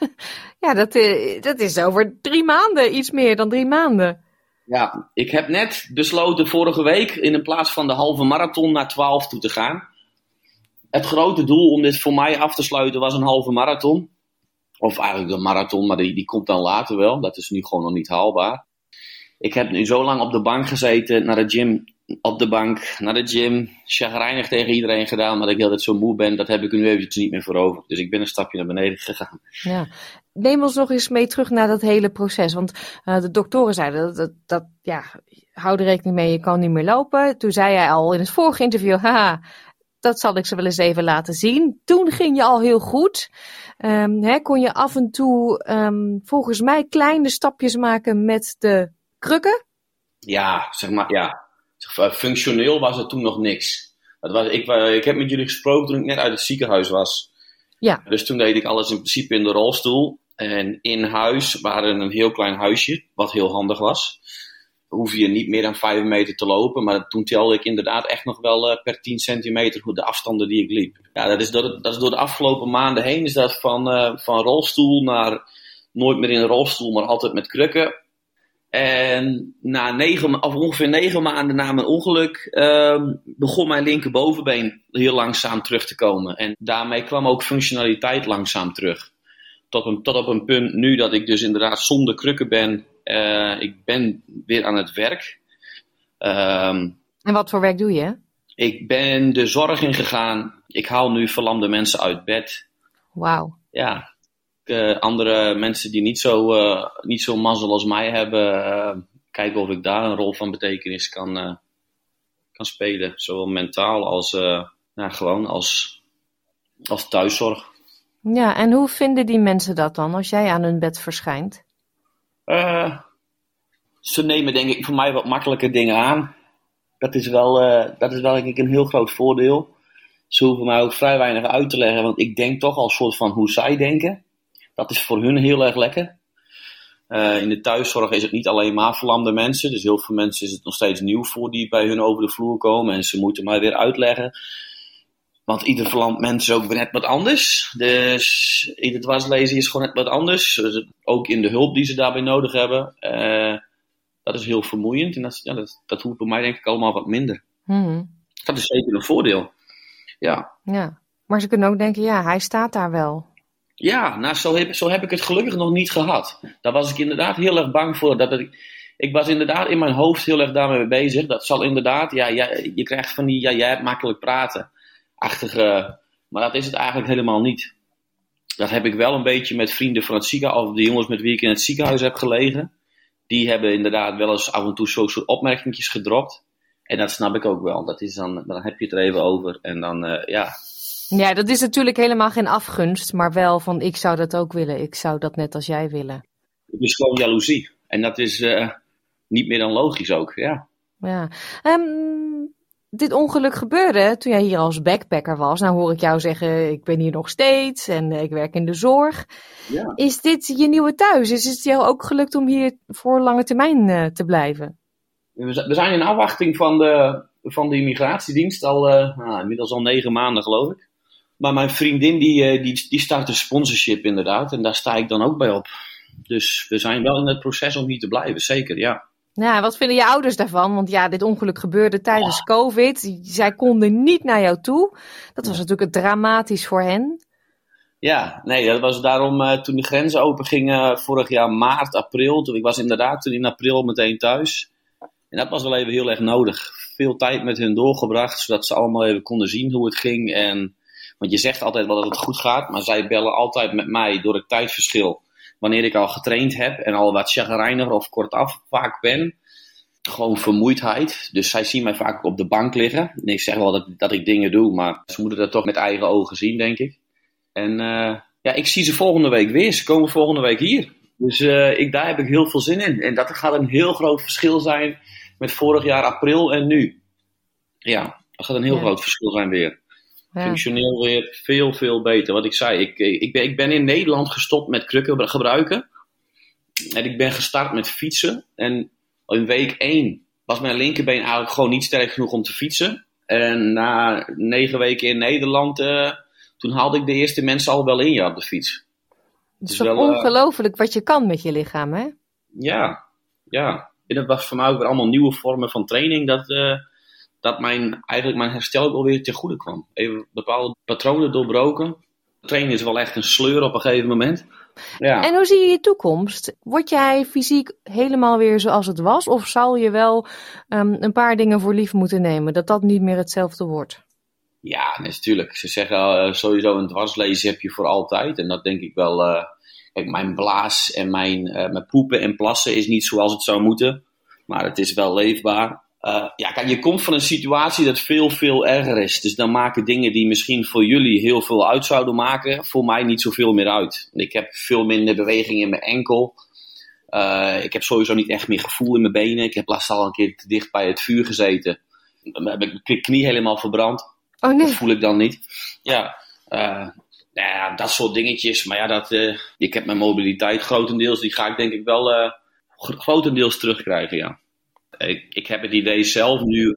ja, dat, eh, dat is over drie maanden, iets meer dan drie maanden. Ja, ik heb net besloten vorige week in plaats van de halve marathon naar 12 toe te gaan. Het grote doel om dit voor mij af te sluiten was een halve marathon. Of eigenlijk de marathon, maar die, die komt dan later wel. Dat is nu gewoon nog niet haalbaar. Ik heb nu zo lang op de bank gezeten, naar de gym op de bank, naar de gym, chagrijnig tegen iedereen gedaan, maar dat ik altijd zo moe ben, dat heb ik nu eventjes niet meer voor over. Dus ik ben een stapje naar beneden gegaan. Ja. Neem ons nog eens mee terug naar dat hele proces, want uh, de doktoren zeiden dat, dat, dat, ja, hou er rekening mee, je kan niet meer lopen. Toen zei jij al in het vorige interview, haha, dat zal ik ze wel eens even laten zien. Toen ging je al heel goed. Um, hè, kon je af en toe um, volgens mij kleine stapjes maken met de krukken? Ja, zeg maar, ja. Functioneel was het toen nog niks. Dat was, ik, ik heb met jullie gesproken toen ik net uit het ziekenhuis was. Ja. Dus toen deed ik alles in principe in de rolstoel. En in huis waren een heel klein huisje, wat heel handig was. Hoef je niet meer dan 5 meter te lopen. Maar toen telde ik inderdaad echt nog wel uh, per 10 centimeter hoe de afstanden die ik liep. Ja, dat is door de, dat is door de afgelopen maanden heen. Is dat van, uh, van rolstoel naar nooit meer in een rolstoel, maar altijd met krukken. En na negen, of ongeveer negen maanden na mijn ongeluk um, begon mijn linkerbovenbeen heel langzaam terug te komen. En daarmee kwam ook functionaliteit langzaam terug. Tot, een, tot op een punt nu dat ik dus inderdaad zonder krukken ben. Uh, ik ben weer aan het werk. Um, en wat voor werk doe je? Ik ben de zorg ingegaan. Ik haal nu verlamde mensen uit bed. Wauw. Ja, andere mensen die niet zo, uh, niet zo mazzel als mij hebben, uh, kijken of ik daar een rol van betekenis kan, kan spelen. Zowel mentaal als nou, gewoon als, als thuiszorg. Ja, en hoe vinden die mensen dat dan als jij aan hun bed verschijnt? ze nemen denk ik voor mij wat makkelijke dingen aan. Dat is wel, dat is wel denk ik een heel groot voordeel. ze hoeven mij ook vrij weinig uit te leggen, want ik denk toch al soort van hoe zij denken. Dat is voor hun heel erg lekker. Uh, in de thuiszorg is het niet alleen maar verlamde mensen. Dus heel veel mensen is het nog steeds nieuw voor die bij hun over de vloer komen. En ze moeten mij weer uitleggen. Want ieder verlamd mens is ook weer net wat anders. Dus ieder dwarslezen is gewoon net wat anders. Dus ook in de hulp die ze daarbij nodig hebben. Uh, dat is heel vermoeiend. En dat, ja, dat, dat hoeft bij mij denk ik allemaal wat minder. Hmm. Dat is zeker een voordeel. Ja. ja. Maar ze kunnen ook denken, ja, hij staat daar wel. Ja, nou, zo heb, zo heb ik het gelukkig nog niet gehad. Daar was ik inderdaad heel erg bang voor. Dat ik, ik was inderdaad in mijn hoofd heel erg daarmee bezig. Dat zal inderdaad, ja, ja je krijgt van die, ja, jij hebt makkelijk praten. Achtige, maar dat is het eigenlijk helemaal niet. Dat heb ik wel een beetje met vrienden van het ziekenhuis, of de jongens met wie ik in het ziekenhuis heb gelegen. Die hebben inderdaad wel eens af en toe zo'n soort gedropt. En dat snap ik ook wel. Dat is dan, dan heb je het er even over. En dan, uh, ja, ja, dat is natuurlijk helemaal geen afgunst, maar wel van ik zou dat ook willen. Ik zou dat net als jij willen. Het is gewoon jaloezie. En dat is uh, niet meer dan logisch ook, ja. Ja. Um, dit ongeluk gebeurde toen jij hier als backpacker was. Nou hoor ik jou zeggen, ik ben hier nog steeds en ik werk in de zorg. Ja. Is dit je nieuwe thuis? Is het jou ook gelukt om hier voor lange termijn uh, te blijven? We zijn in afwachting van de, van de immigratiedienst al, uh, nou, inmiddels al negen maanden geloof ik. Maar mijn vriendin die, eh, die, die start een sponsorship inderdaad. En daar sta ik dan ook bij op. Dus we zijn wel in het proces om hier te blijven, zeker, ja. Ja, wat vinden je ouders daarvan? Want ja, dit ongeluk gebeurde tijdens oh. COVID. Zij konden niet naar jou toe. Dat was natuurlijk dramatisch voor hen. Ja, nee, dat was daarom uh, toen de grenzen open gingen vorig jaar maart, april. Toen, ik was inderdaad toen in april meteen thuis. En dat was wel even heel erg nodig. Veel tijd met hun doorgebracht, zodat ze allemaal even konden zien hoe het ging. En want je zegt altijd wel dat het goed gaat, maar zij bellen altijd met mij door het tijdverschil. Wanneer ik al getraind heb en al wat chagrijniger of kortaf vaak ben. Gewoon vermoeidheid. Dus zij zien mij vaak op de bank liggen. En ik zeg wel dat, dat ik dingen doe, maar ze moeten dat toch met eigen ogen zien, denk ik. En uh, ja, ik zie ze volgende week weer. Ze komen volgende week hier. Dus uh, ik, daar heb ik heel veel zin in. En dat gaat een heel groot verschil zijn met vorig jaar april en nu. Ja, dat gaat een heel ja. groot verschil zijn weer. Functioneel weer veel, veel beter. Wat ik zei, ik, ik, ben, ik ben in Nederland gestopt met krukken gebruiken. En ik ben gestart met fietsen. En in week 1 was mijn linkerbeen eigenlijk gewoon niet sterk genoeg om te fietsen. En na negen weken in Nederland, uh, toen haalde ik de eerste mensen al wel in ja, op de fiets. Het is, wel ongelooflijk uh, wat je kan met je lichaam, hè? Ja, ja. En dat was voor mij ook weer allemaal nieuwe vormen van training. Dat, uh, dat mijn, eigenlijk mijn herstel ook alweer ten goede kwam. Even bepaalde patronen doorbroken. Trainen is wel echt een sleur op een gegeven moment. Ja. En hoe zie je je toekomst? Word jij fysiek helemaal weer zoals het was? Of zal je wel um, een paar dingen voor lief moeten nemen? Dat dat niet meer hetzelfde wordt? Ja, natuurlijk. Ze zeggen uh, sowieso een dwarslezen heb je voor altijd. En dat denk ik wel. Uh, kijk, mijn blaas en mijn, uh, mijn poepen en plassen is niet zoals het zou moeten. Maar het is wel leefbaar. Uh, ja, kijk, je komt van een situatie dat veel, veel erger is. Dus dan maken dingen die misschien voor jullie heel veel uit zouden maken, voor mij niet zoveel meer uit. Ik heb veel minder beweging in mijn enkel. Uh, ik heb sowieso niet echt meer gevoel in mijn benen. Ik heb laatst al een keer te dicht bij het vuur gezeten. Dan heb ik mijn knie helemaal verbrand. Oh nee. Dat voel ik dan niet. Ja, uh, nou ja dat soort dingetjes. Maar ja, dat, ik heb mijn mobiliteit grotendeels, die ga ik denk ik wel grotendeels terugkrijgen, ja ik, heb het idee zelf nu,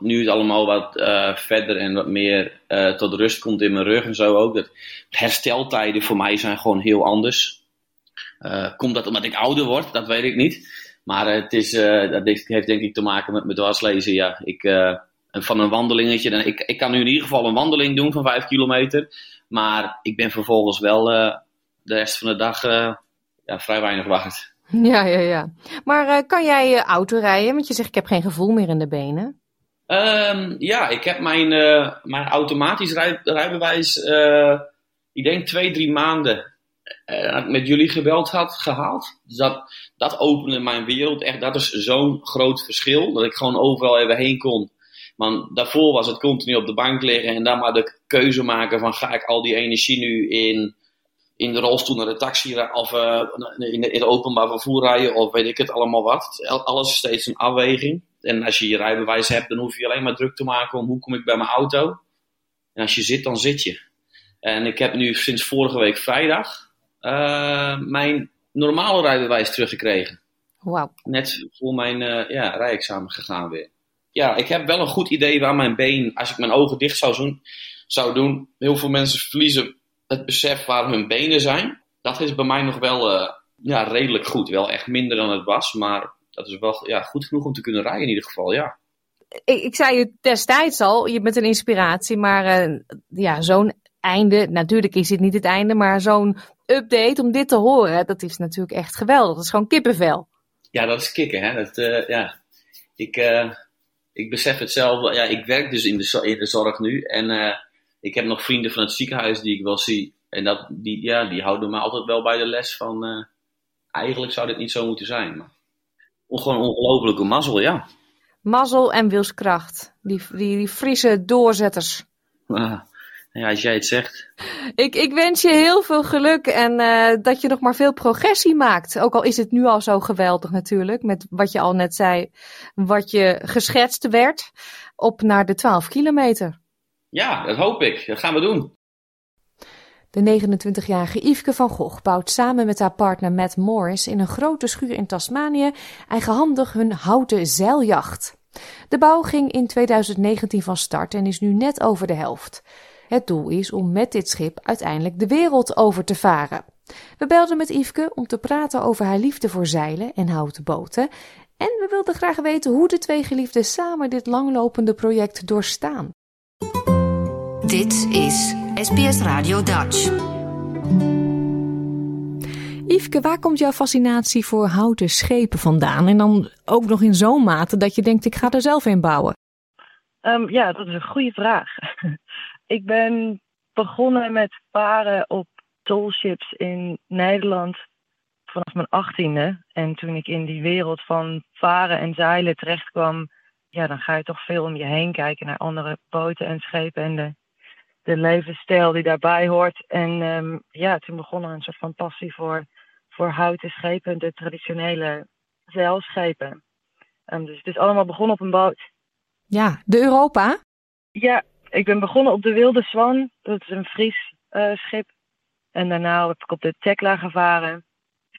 nu het allemaal wat uh, verder en wat meer uh, tot rust komt in mijn rug en zo ook. Dat hersteltijden voor mij zijn gewoon heel anders. Uh, komt dat omdat ik ouder word? Dat weet ik niet. Maar het is, dat heeft denk ik te maken met mijn dwarslezen. Ja, ik, van een wandelingetje. Ik, ik kan nu in ieder geval een wandeling doen van 5 kilometer. Maar ik ben vervolgens wel de rest van de dag ja, vrij weinig wacht. Ja, ja, ja. Maar uh, kan jij uh, auto rijden? Want je zegt ik heb geen gevoel meer in de benen. Um, ja, ik heb mijn, uh, mijn automatisch rij, rijbewijs, ik denk twee, drie maanden met jullie gebeld had gehaald. Dus dat, dat opende mijn wereld echt. Dat is zo'n groot verschil. Dat ik gewoon overal even heen kon. Want daarvoor was het continu op de bank liggen en dan maar de keuze maken van ga ik al die energie nu in in de rolstoel naar de taxi of uh, in, het openbaar vervoer rijden of weet ik het allemaal wat. Alles is steeds een afweging. En als je je rijbewijs hebt, dan hoef je alleen maar druk te maken om hoe kom ik bij mijn auto. En als je zit, dan zit je. En ik heb nu sinds vorige week vrijdag uh, mijn normale rijbewijs teruggekregen. Net voor mijn uh, ja, rijexamen gegaan weer. Ja, ik heb wel een goed idee waar mijn been, als ik mijn ogen dicht zou doen, zou doen. Heel veel mensen verliezen het besef waar hun benen zijn. Dat is bij mij nog wel uh, ja, redelijk goed. Wel echt minder dan het was, maar dat is wel ja, goed genoeg om te kunnen rijden in ieder geval, ja. Ik, ik zei je destijds al, je bent een inspiratie, maar uh, ja, zo'n einde, natuurlijk is dit niet het einde, maar zo'n update om dit te horen, dat is natuurlijk echt geweldig. Dat is gewoon kippenvel. Ja, dat is kicken, hè. Dat, uh, ja. Ik, ik besef het zelf, ja, ik werk dus in de, in de zorg nu en ik heb nog vrienden van het ziekenhuis die ik wel zie. En dat, die, ja, die houden me altijd wel bij de les van, eigenlijk zou dit niet zo moeten zijn. Maar gewoon ongelofelijke mazzel, ja. Mazzel en wilskracht. Die, die, die Friese doorzetters. Ah, ja, als jij het zegt. Ik, ik wens je heel veel geluk en uh, dat je nog maar veel progressie maakt. Ook al is het nu al zo geweldig natuurlijk, met wat je al net zei, wat je geschetst werd, op naar de 12 kilometer. Ja, dat hoop ik. Dat gaan we doen. De 29-jarige Yveske van Gogh bouwt samen met haar partner Matt Morris in een grote schuur in Tasmanië eigenhandig hun houten zeiljacht. De bouw ging in 2019 van start en is nu net over de helft. Het doel is om met dit schip uiteindelijk de wereld over te varen. We belden met Yveske om te praten over haar liefde voor zeilen en houten boten. En we wilden graag weten hoe de twee geliefden samen dit langlopende project doorstaan. Dit is SBS Radio Dutch. Yveske, waar komt jouw fascinatie voor houten schepen vandaan? En dan ook nog in zo'n mate dat je denkt, ik ga er zelf in bouwen. Um, ja, dat is een goede vraag. ik ben begonnen met varen op tollships in Nederland vanaf mijn achttiende. En toen ik in die wereld van varen en zeilen terecht kwam, ja, dan ga je toch veel om je heen kijken naar andere boten en schepen en de, de levensstijl die daarbij hoort. En um, ja, toen begon er een soort van passie voor, voor houten schepen, de traditionele zeilschepen. Um, dus het is allemaal begonnen op een boot. Ja, de Europa? Ja, ik ben begonnen op de Wilde Swan. Dat is een Fries uh, schip. En daarna heb ik op de Tekla gevaren.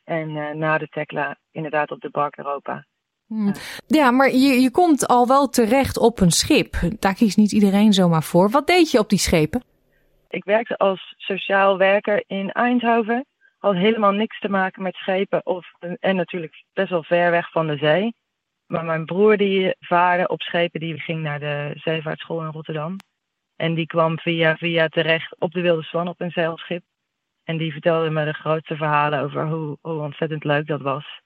En uh, na de Tekla inderdaad op de Bark Europa. Hmm. Ja, maar je, je komt al wel terecht op een schip. Daar kiest niet iedereen zomaar voor. Wat deed je op die schepen? Ik werkte als sociaal werker in Eindhoven. Had helemaal niks te maken met schepen. Of, en natuurlijk best wel ver weg van de zee. Maar mijn broer die vaarde op schepen, die ging naar de zeevaartschool in Rotterdam. En die kwam via via terecht op de Wilde Swan op een zeilschip. En die vertelde me de grootste verhalen over hoe, hoe ontzettend leuk dat was.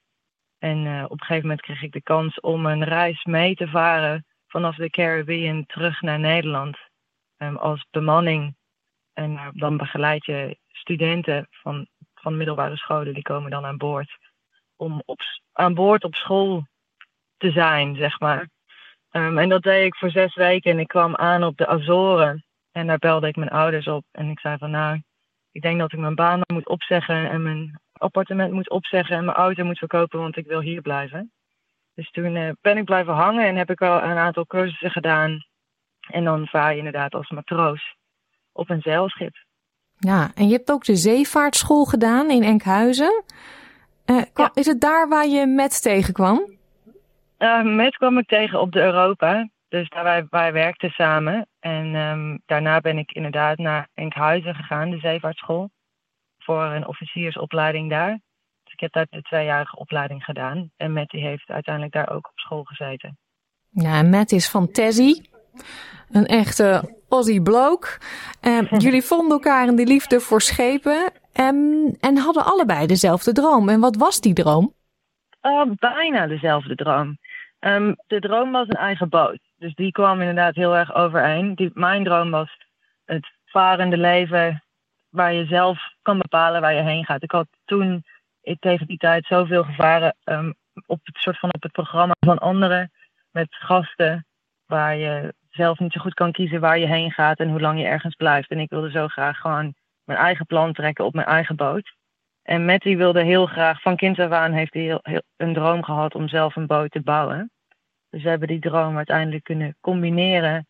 En uh, op een gegeven moment kreeg ik de kans om een reis mee te varen vanaf de Caribbean terug naar Nederland. Um, als bemanning. En uh, dan begeleid je studenten van, van middelbare scholen, die komen dan aan boord. Om op, aan boord op school te zijn, zeg maar. Um, en dat deed ik voor zes weken en ik kwam aan op de Azoren. En daar belde ik mijn ouders op en ik zei van nou, ik denk dat ik mijn baan moet opzeggen en mijn appartement moet opzeggen en mijn auto moet verkopen, want ik wil hier blijven. Dus toen uh, ben ik blijven hangen en heb ik al een aantal cursussen gedaan. En dan vaar je inderdaad als matroos op een zeilschip. Ja, en je hebt ook de zeevaartschool gedaan in Enkhuizen. Uh, ja. Is het daar waar je met tegenkwam? Uh, met kwam ik tegen op de Europa. Dus daar wij, wij werkten samen. En um, daarna ben ik inderdaad naar Enkhuizen gegaan, de zeevaartschool. Voor een officiersopleiding daar. Dus ik heb daar de tweejarige opleiding gedaan. En Matt die heeft uiteindelijk daar ook op school gezeten. Ja, en Matt is van Tessie. Een echte Aussie bloke. Um, jullie vonden elkaar in de liefde voor schepen. Um, en hadden allebei dezelfde droom. En wat was die droom? Uh, bijna dezelfde droom. Um, de droom was een eigen boot. Dus die kwam inderdaad heel erg overeen. Die, mijn droom was het varende leven waar je zelf kan bepalen waar je heen gaat. Ik had toen tegen die tijd zoveel gevaren um, op het soort van op het programma van anderen met gasten waar je zelf niet zo goed kan kiezen waar je heen gaat en hoe lang je ergens blijft. En ik wilde zo graag gewoon mijn eigen plan trekken op mijn eigen boot. En Matty wilde heel graag, van kind af aan heeft hij heel, heel, een droom gehad om zelf een boot te bouwen. Dus we hebben die droom uiteindelijk kunnen combineren.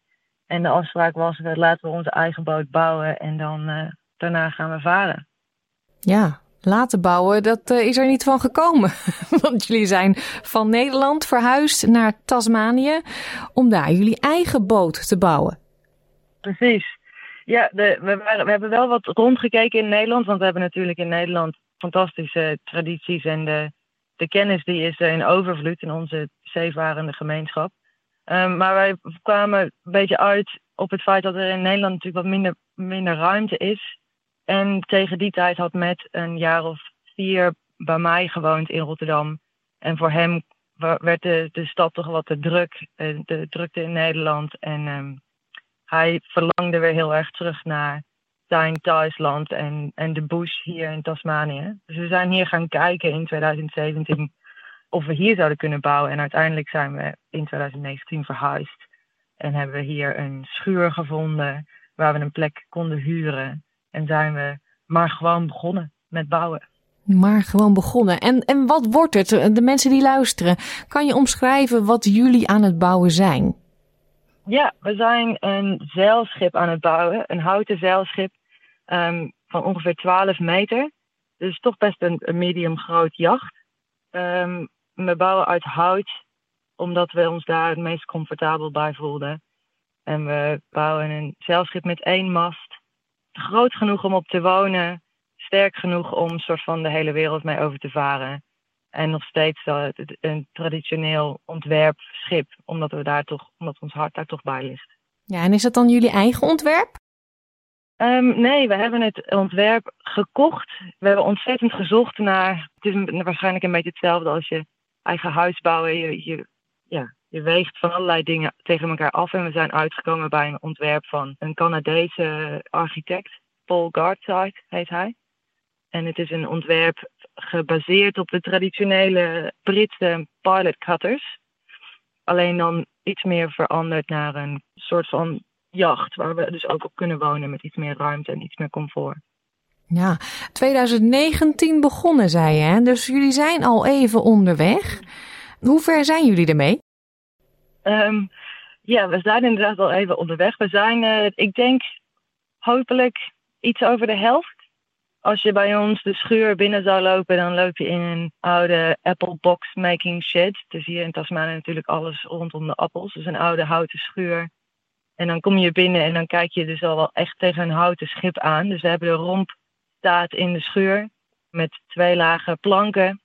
En de afspraak was, laten we onze eigen boot bouwen en dan uh, daarna gaan we varen. Ja, laten bouwen, dat uh, is er niet van gekomen. Want jullie zijn van Nederland verhuisd naar Tasmanië om daar jullie eigen boot te bouwen. Precies. Ja, de, we, waren, we hebben wel wat rondgekeken in Nederland, want we hebben natuurlijk in Nederland fantastische tradities en de, de kennis die is in overvloed in onze zeevarende gemeenschap. Um, maar wij kwamen een beetje uit op het feit dat er in Nederland natuurlijk wat minder, minder ruimte is. En tegen die tijd had Matt een jaar of vier bij mij gewoond in Rotterdam. En voor hem werd de, de stad toch wat te druk, eh, de drukte in Nederland. En um, hij verlangde weer heel erg terug naar zijn thuisland en, en de bush hier in Tasmanië. Dus we zijn hier gaan kijken in 2017 of we hier zouden kunnen bouwen. En uiteindelijk zijn we in 2019 verhuisd. En hebben we hier een schuur gevonden waar we een plek konden huren. En zijn we maar gewoon begonnen met bouwen. Maar gewoon begonnen. En, en wat wordt het? De mensen die luisteren, kan je omschrijven wat jullie aan het bouwen zijn? Ja, we zijn een zeilschip aan het bouwen. Een houten zeilschip um, van ongeveer 12 meter. Dus toch best een, een medium groot jacht. Um, we bouwen uit hout, omdat we ons daar het meest comfortabel bij voelden. En we bouwen een zeilschip met één mast. Groot genoeg om op te wonen. Sterk genoeg om soort van de hele wereld mee over te varen. En nog steeds een traditioneel ontwerpschip, omdat we daar toch, omdat ons hart daar toch bij ligt. Ja, en is dat dan jullie eigen ontwerp? Um, nee, we hebben het ontwerp gekocht. We hebben ontzettend gezocht naar. Het is waarschijnlijk een beetje hetzelfde als je eigen huis bouwen. Je, je, je weegt van allerlei dingen tegen elkaar af. En we zijn uitgekomen bij een ontwerp van een Canadese architect. Paul Gardside heet hij. En het is een ontwerp gebaseerd op de traditionele Britse pilot cutters. Alleen dan iets meer veranderd naar een soort van jacht, waar we dus ook op kunnen wonen met iets meer ruimte en iets meer comfort. Ja, 2019 begonnen, zei je, hè? dus jullie zijn al even onderweg. Hoe ver zijn jullie ermee? Um, ja, we zijn inderdaad al even onderweg. We zijn, uh, ik denk, hopelijk iets over de helft. Als je bij ons de schuur binnen zou lopen, dan loop je in een oude apple box making shed. Dus hier in Tasmanië natuurlijk alles rondom de appels. Dus een oude houten schuur. En dan kom je binnen en dan kijk je dus al wel echt tegen een houten schip aan. Dus we hebben de romp staat in de schuur met twee lagen planken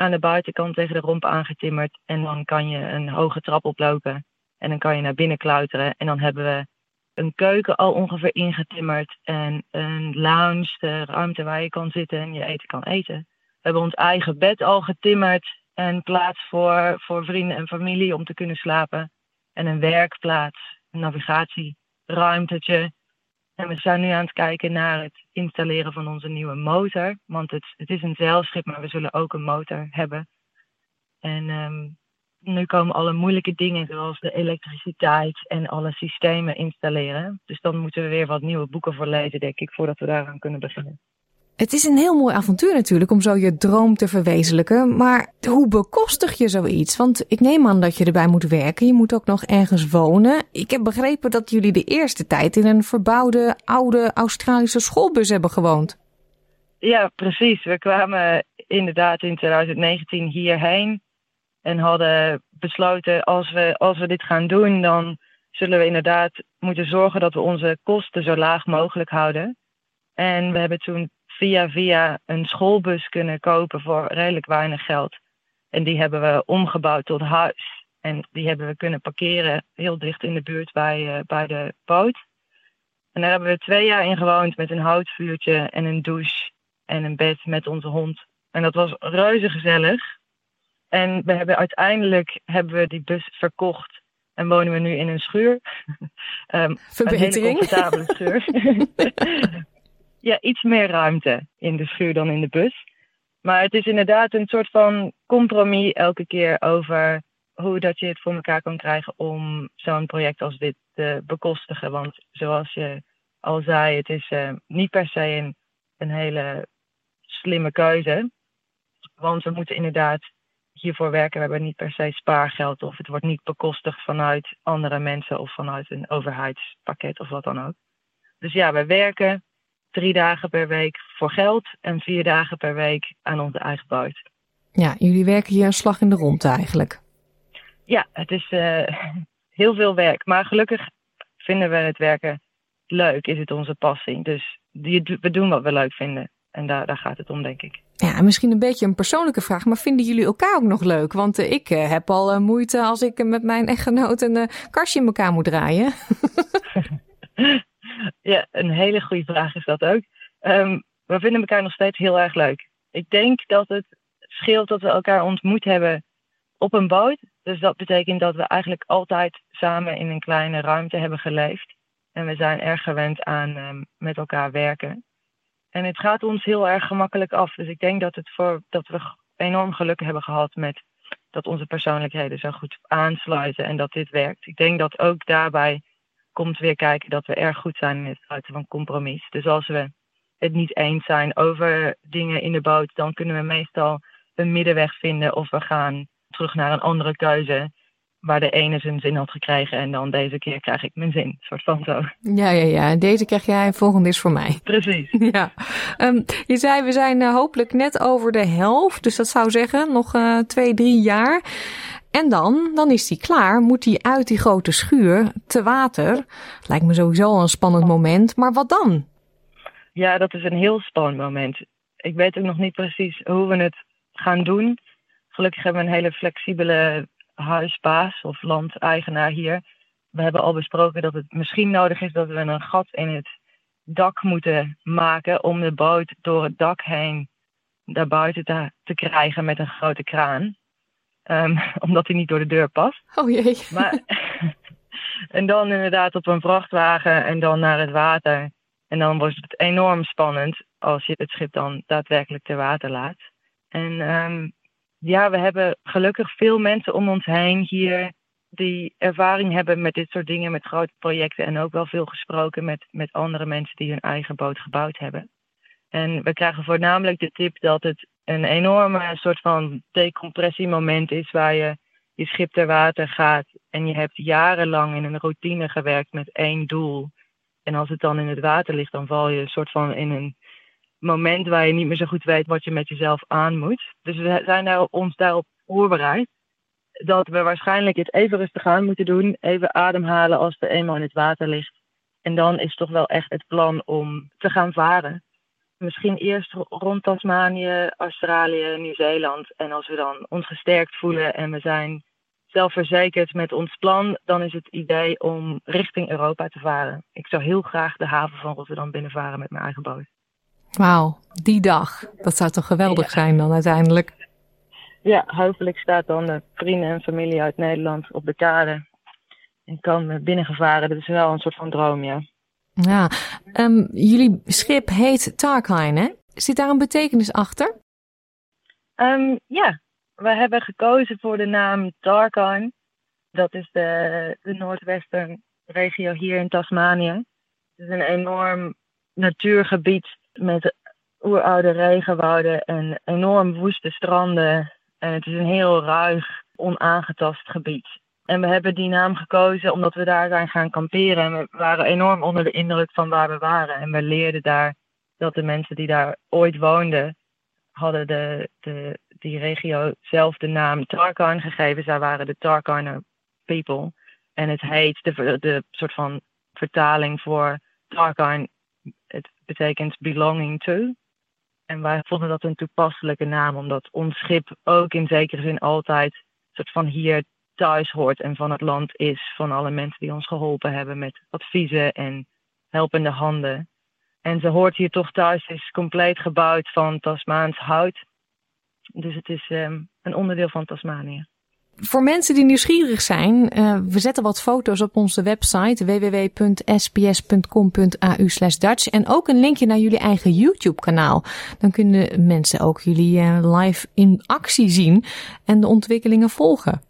aan de buitenkant tegen de romp aangetimmerd. En dan kan je een hoge trap oplopen en dan kan je naar binnen klauteren. En dan hebben we een keuken al ongeveer ingetimmerd en een lounge, de ruimte waar je kan zitten en je eten kan eten. We hebben ons eigen bed al getimmerd en plaats voor, voor vrienden en familie om te kunnen slapen. En een werkplaats, een navigatieruimtetje. En we zijn nu aan het kijken naar het installeren van onze nieuwe motor. Want het, het is een zeilschip, maar we zullen ook een motor hebben. En um, nu komen alle moeilijke dingen, zoals de elektriciteit en alle systemen installeren. Dus dan moeten we weer wat nieuwe boeken voor lezen, denk ik, voordat we daaraan kunnen beginnen. Het is een heel mooi avontuur natuurlijk om zo je droom te verwezenlijken. Maar hoe bekostig je zoiets? Want ik neem aan dat je erbij moet werken. Je moet ook nog ergens wonen. Ik heb begrepen dat jullie de eerste tijd in een verbouwde oude Australische schoolbus hebben gewoond. Ja, precies. We kwamen inderdaad in 2019 hierheen en hadden besloten als we, als we dit gaan doen, dan zullen we inderdaad moeten zorgen dat we onze kosten zo laag mogelijk houden. En we hebben toen via via een schoolbus kunnen kopen voor redelijk weinig geld. En die hebben we omgebouwd tot huis. En die hebben we kunnen parkeren heel dicht in de buurt bij, uh, bij de boot. En daar hebben we twee jaar in gewoond met een houtvuurtje en een douche en een bed met onze hond. En dat was reuze gezellig. En we hebben uiteindelijk hebben we die bus verkocht en wonen we nu in een schuur. um, Verbetering. Een comfortabele schuur. ja, iets meer ruimte in de schuur dan in de bus. Maar het is inderdaad een soort van compromis elke keer over hoe dat je het voor elkaar kan krijgen om zo'n project als dit te bekostigen. Want zoals je al zei, het is uh, niet per se een, een hele slimme keuze. Want we moeten inderdaad hiervoor werken. We hebben niet per se spaargeld of het wordt niet bekostigd vanuit andere mensen of vanuit een overheidspakket of wat dan ook. Dus ja, we werken drie dagen per week voor geld en vier dagen per week aan onze eigen buit. Ja, jullie werken hier een slag in de rond eigenlijk. Ja, het is uh, heel veel werk. Maar gelukkig vinden we het werken leuk, is het onze passie. Dus we doen wat we leuk vinden. En daar, daar gaat het om, denk ik. Ja, misschien een beetje een persoonlijke vraag, maar vinden jullie elkaar ook nog leuk? Want uh, ik uh, heb al uh, moeite als ik met mijn echtgenoot een kastje in elkaar moet draaien. ja, een hele goede vraag is dat ook. Um, we vinden elkaar nog steeds heel erg leuk. Ik denk dat het scheelt dat we elkaar ontmoet hebben op een boot. Dus dat betekent dat we eigenlijk altijd samen in een kleine ruimte hebben geleefd. En we zijn erg gewend aan um, met elkaar werken. En het gaat ons heel erg gemakkelijk af. Dus ik denk dat, het voor, dat we enorm geluk hebben gehad met dat onze persoonlijkheden zo goed aansluiten en dat dit werkt. Ik denk dat ook daarbij komt weer kijken dat we erg goed zijn in het sluiten van compromis. Dus als we het niet eens zijn over dingen in de boot, dan kunnen we meestal een middenweg vinden of we gaan terug naar een andere keuze waar de ene zijn zin had gekregen en dan deze keer krijg ik mijn zin. soort van zo. Ja, ja, ja. Deze krijg jij, volgende is voor mij. Precies. Ja. Um, je zei, we zijn uh, hopelijk net over de helft. Dus dat zou zeggen, nog uh, twee, drie jaar. En dan, dan is die klaar. Moet die uit die grote schuur te water. Lijkt me sowieso een spannend moment. Maar wat dan? Ja, dat is een heel spannend moment. Ik weet ook nog niet precies hoe we het gaan doen. Gelukkig hebben we een hele flexibele huisbaas of landeigenaar hier. We hebben al besproken dat het misschien nodig is dat we een gat in het dak moeten maken om de boot door het dak heen daar buiten te, te krijgen met een grote kraan. Um, omdat hij niet door de deur past. Oh jee. Maar, en dan inderdaad op een vrachtwagen en dan naar het water. En dan wordt het enorm spannend als je het schip dan daadwerkelijk ter water laat. En um, ja, we hebben gelukkig veel mensen om ons heen hier die ervaring hebben met dit soort dingen, met grote projecten. En ook wel veel gesproken met, met andere mensen die hun eigen boot gebouwd hebben. En we krijgen voornamelijk de tip dat het een enorme soort van decompressiemoment is waar je je schip ter water gaat en je hebt jarenlang in een routine gewerkt met één doel. En als het dan in het water ligt, dan val je een soort van in een moment waar je niet meer zo goed weet wat je met jezelf aan moet. Dus we zijn daar, ons daarop voorbereid. Dat we waarschijnlijk het even rustig aan moeten doen. Even ademhalen als het eenmaal in het water ligt. En dan is toch wel echt het plan om te gaan varen. Misschien eerst rond Tasmanië, Australië, Nieuw-Zeeland. En als we dan ons gesterkt voelen en we zijn zelfverzekerd met ons plan, dan is het idee om richting Europa te varen. Ik zou heel graag de haven van Rotterdam binnenvaren met mijn eigen boot. Wauw, die dag. Dat zou toch geweldig zijn dan uiteindelijk? Ja, hopelijk staat dan de vrienden en familie uit Nederland op de kade. En kan binnengevaren. Dat is wel een soort van droom, ja. Ja, um, jullie schip heet Tarkine, hè? Zit daar een betekenis achter? Um, ja, we hebben gekozen voor de naam Tarkine. Dat is de, de noordwestern regio hier in Tasmanië. Het is een enorm natuurgebied met oeroude regenwouden en enorm woeste stranden. En het is een heel ruig, onaangetast gebied. En we hebben die naam gekozen omdat we daar zijn gaan kamperen. En we waren enorm onder de indruk van waar we waren. En we leerden daar dat de mensen die daar ooit woonden, hadden de, de, die regio zelf de naam Tarkarn gegeven. Zij waren de Tarkarner people. En het heet, de, de soort van vertaling voor Tarkarn, het betekent belonging to. En wij vonden dat een toepasselijke naam, omdat ons schip ook in zekere zin altijd soort van hier thuis hoort en van het land is. Van alle mensen die ons geholpen hebben met adviezen en helpende handen. En ze hoort hier toch thuis, is compleet gebouwd van Tasmaans hout. Dus het is um, een onderdeel van Tasmanië. Voor mensen die nieuwsgierig zijn, uh, we zetten wat foto's op onze website www.sps.com.au Dutch en ook een linkje naar jullie eigen YouTube kanaal. Dan kunnen mensen ook jullie uh, live in actie zien en de ontwikkelingen volgen.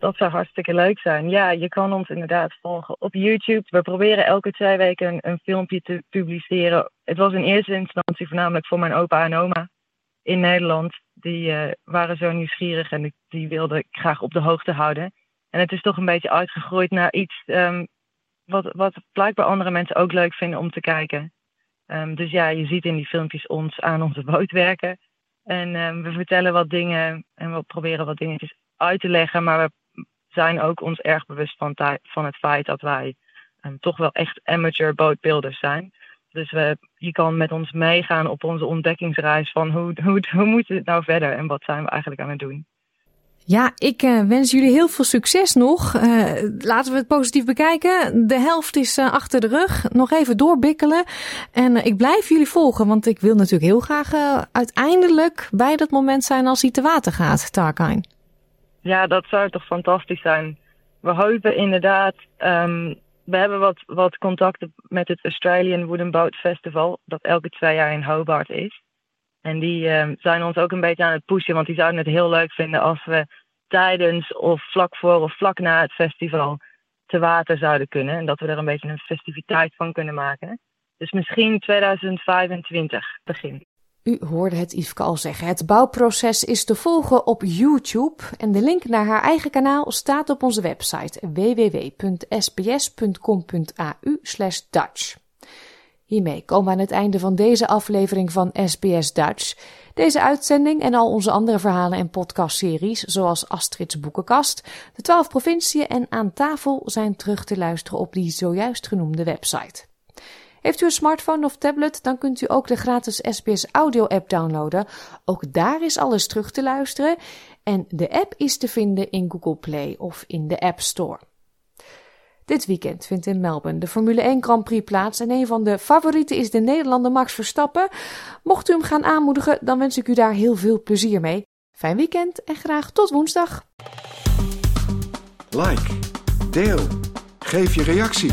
Dat zou hartstikke leuk zijn. Ja, je kan ons inderdaad volgen op YouTube. We proberen elke twee weken een, een filmpje te publiceren. Het was in eerste instantie voornamelijk voor mijn opa en oma in Nederland die uh, waren zo nieuwsgierig en die, wilden ik graag op de hoogte houden. En het is toch een beetje uitgegroeid naar iets um, wat, wat blijkbaar andere mensen ook leuk vinden om te kijken. Um, dus ja, je ziet in die filmpjes ons aan onze boot werken. En um, we vertellen wat dingen en we proberen wat dingetjes uit te leggen. Maar we zijn ook ons erg bewust van, van het feit dat wij um, toch wel echt amateur bootbuilders zijn. Dus we, je kan met ons meegaan op onze ontdekkingsreis van hoe, hoe, hoe moet het nou verder en wat zijn we eigenlijk aan het doen. Ja, ik uh, wens jullie heel veel succes nog. Uh, laten we het positief bekijken. De helft is uh, achter de rug. Nog even doorbikkelen. En ik blijf jullie volgen, want ik wil natuurlijk heel graag uiteindelijk bij dat moment zijn als hij te water gaat, Tarkine. Ja, dat zou toch fantastisch zijn. We hopen inderdaad. Um, we hebben wat, wat contacten met het Australian Wooden Boat Festival, dat elke twee jaar in Hobart is. En die uh, zijn ons ook een beetje aan het pushen, want die zouden het heel leuk vinden als we tijdens of vlak voor of vlak na het festival te water zouden kunnen. En dat we er een beetje een festiviteit van kunnen maken. Dus misschien 2025 begin. U hoorde het Yveske al zeggen. Het bouwproces is te volgen op YouTube en de link naar haar eigen kanaal staat op onze website www.sbs.com.au/dutch. Hiermee komen we aan het einde van deze aflevering van SBS Dutch. Deze uitzending en al onze andere verhalen en podcastseries, zoals Astrid's Boekenkast, de twaalf provinciën en Aan tafel, zijn terug te luisteren op die zojuist genoemde website. Heeft u een smartphone of tablet, dan kunt u ook de gratis SBS Audio app downloaden. Ook daar is alles terug te luisteren. En de app is te vinden in Google Play of in de App Store. Dit weekend vindt in Melbourne de Formule 1 Grand Prix plaats en een van de favorieten is de Nederlander Max Verstappen. Mocht u hem gaan aanmoedigen, dan wens ik u daar heel veel plezier mee. Fijn weekend en graag tot woensdag. Like, deel, geef je reactie.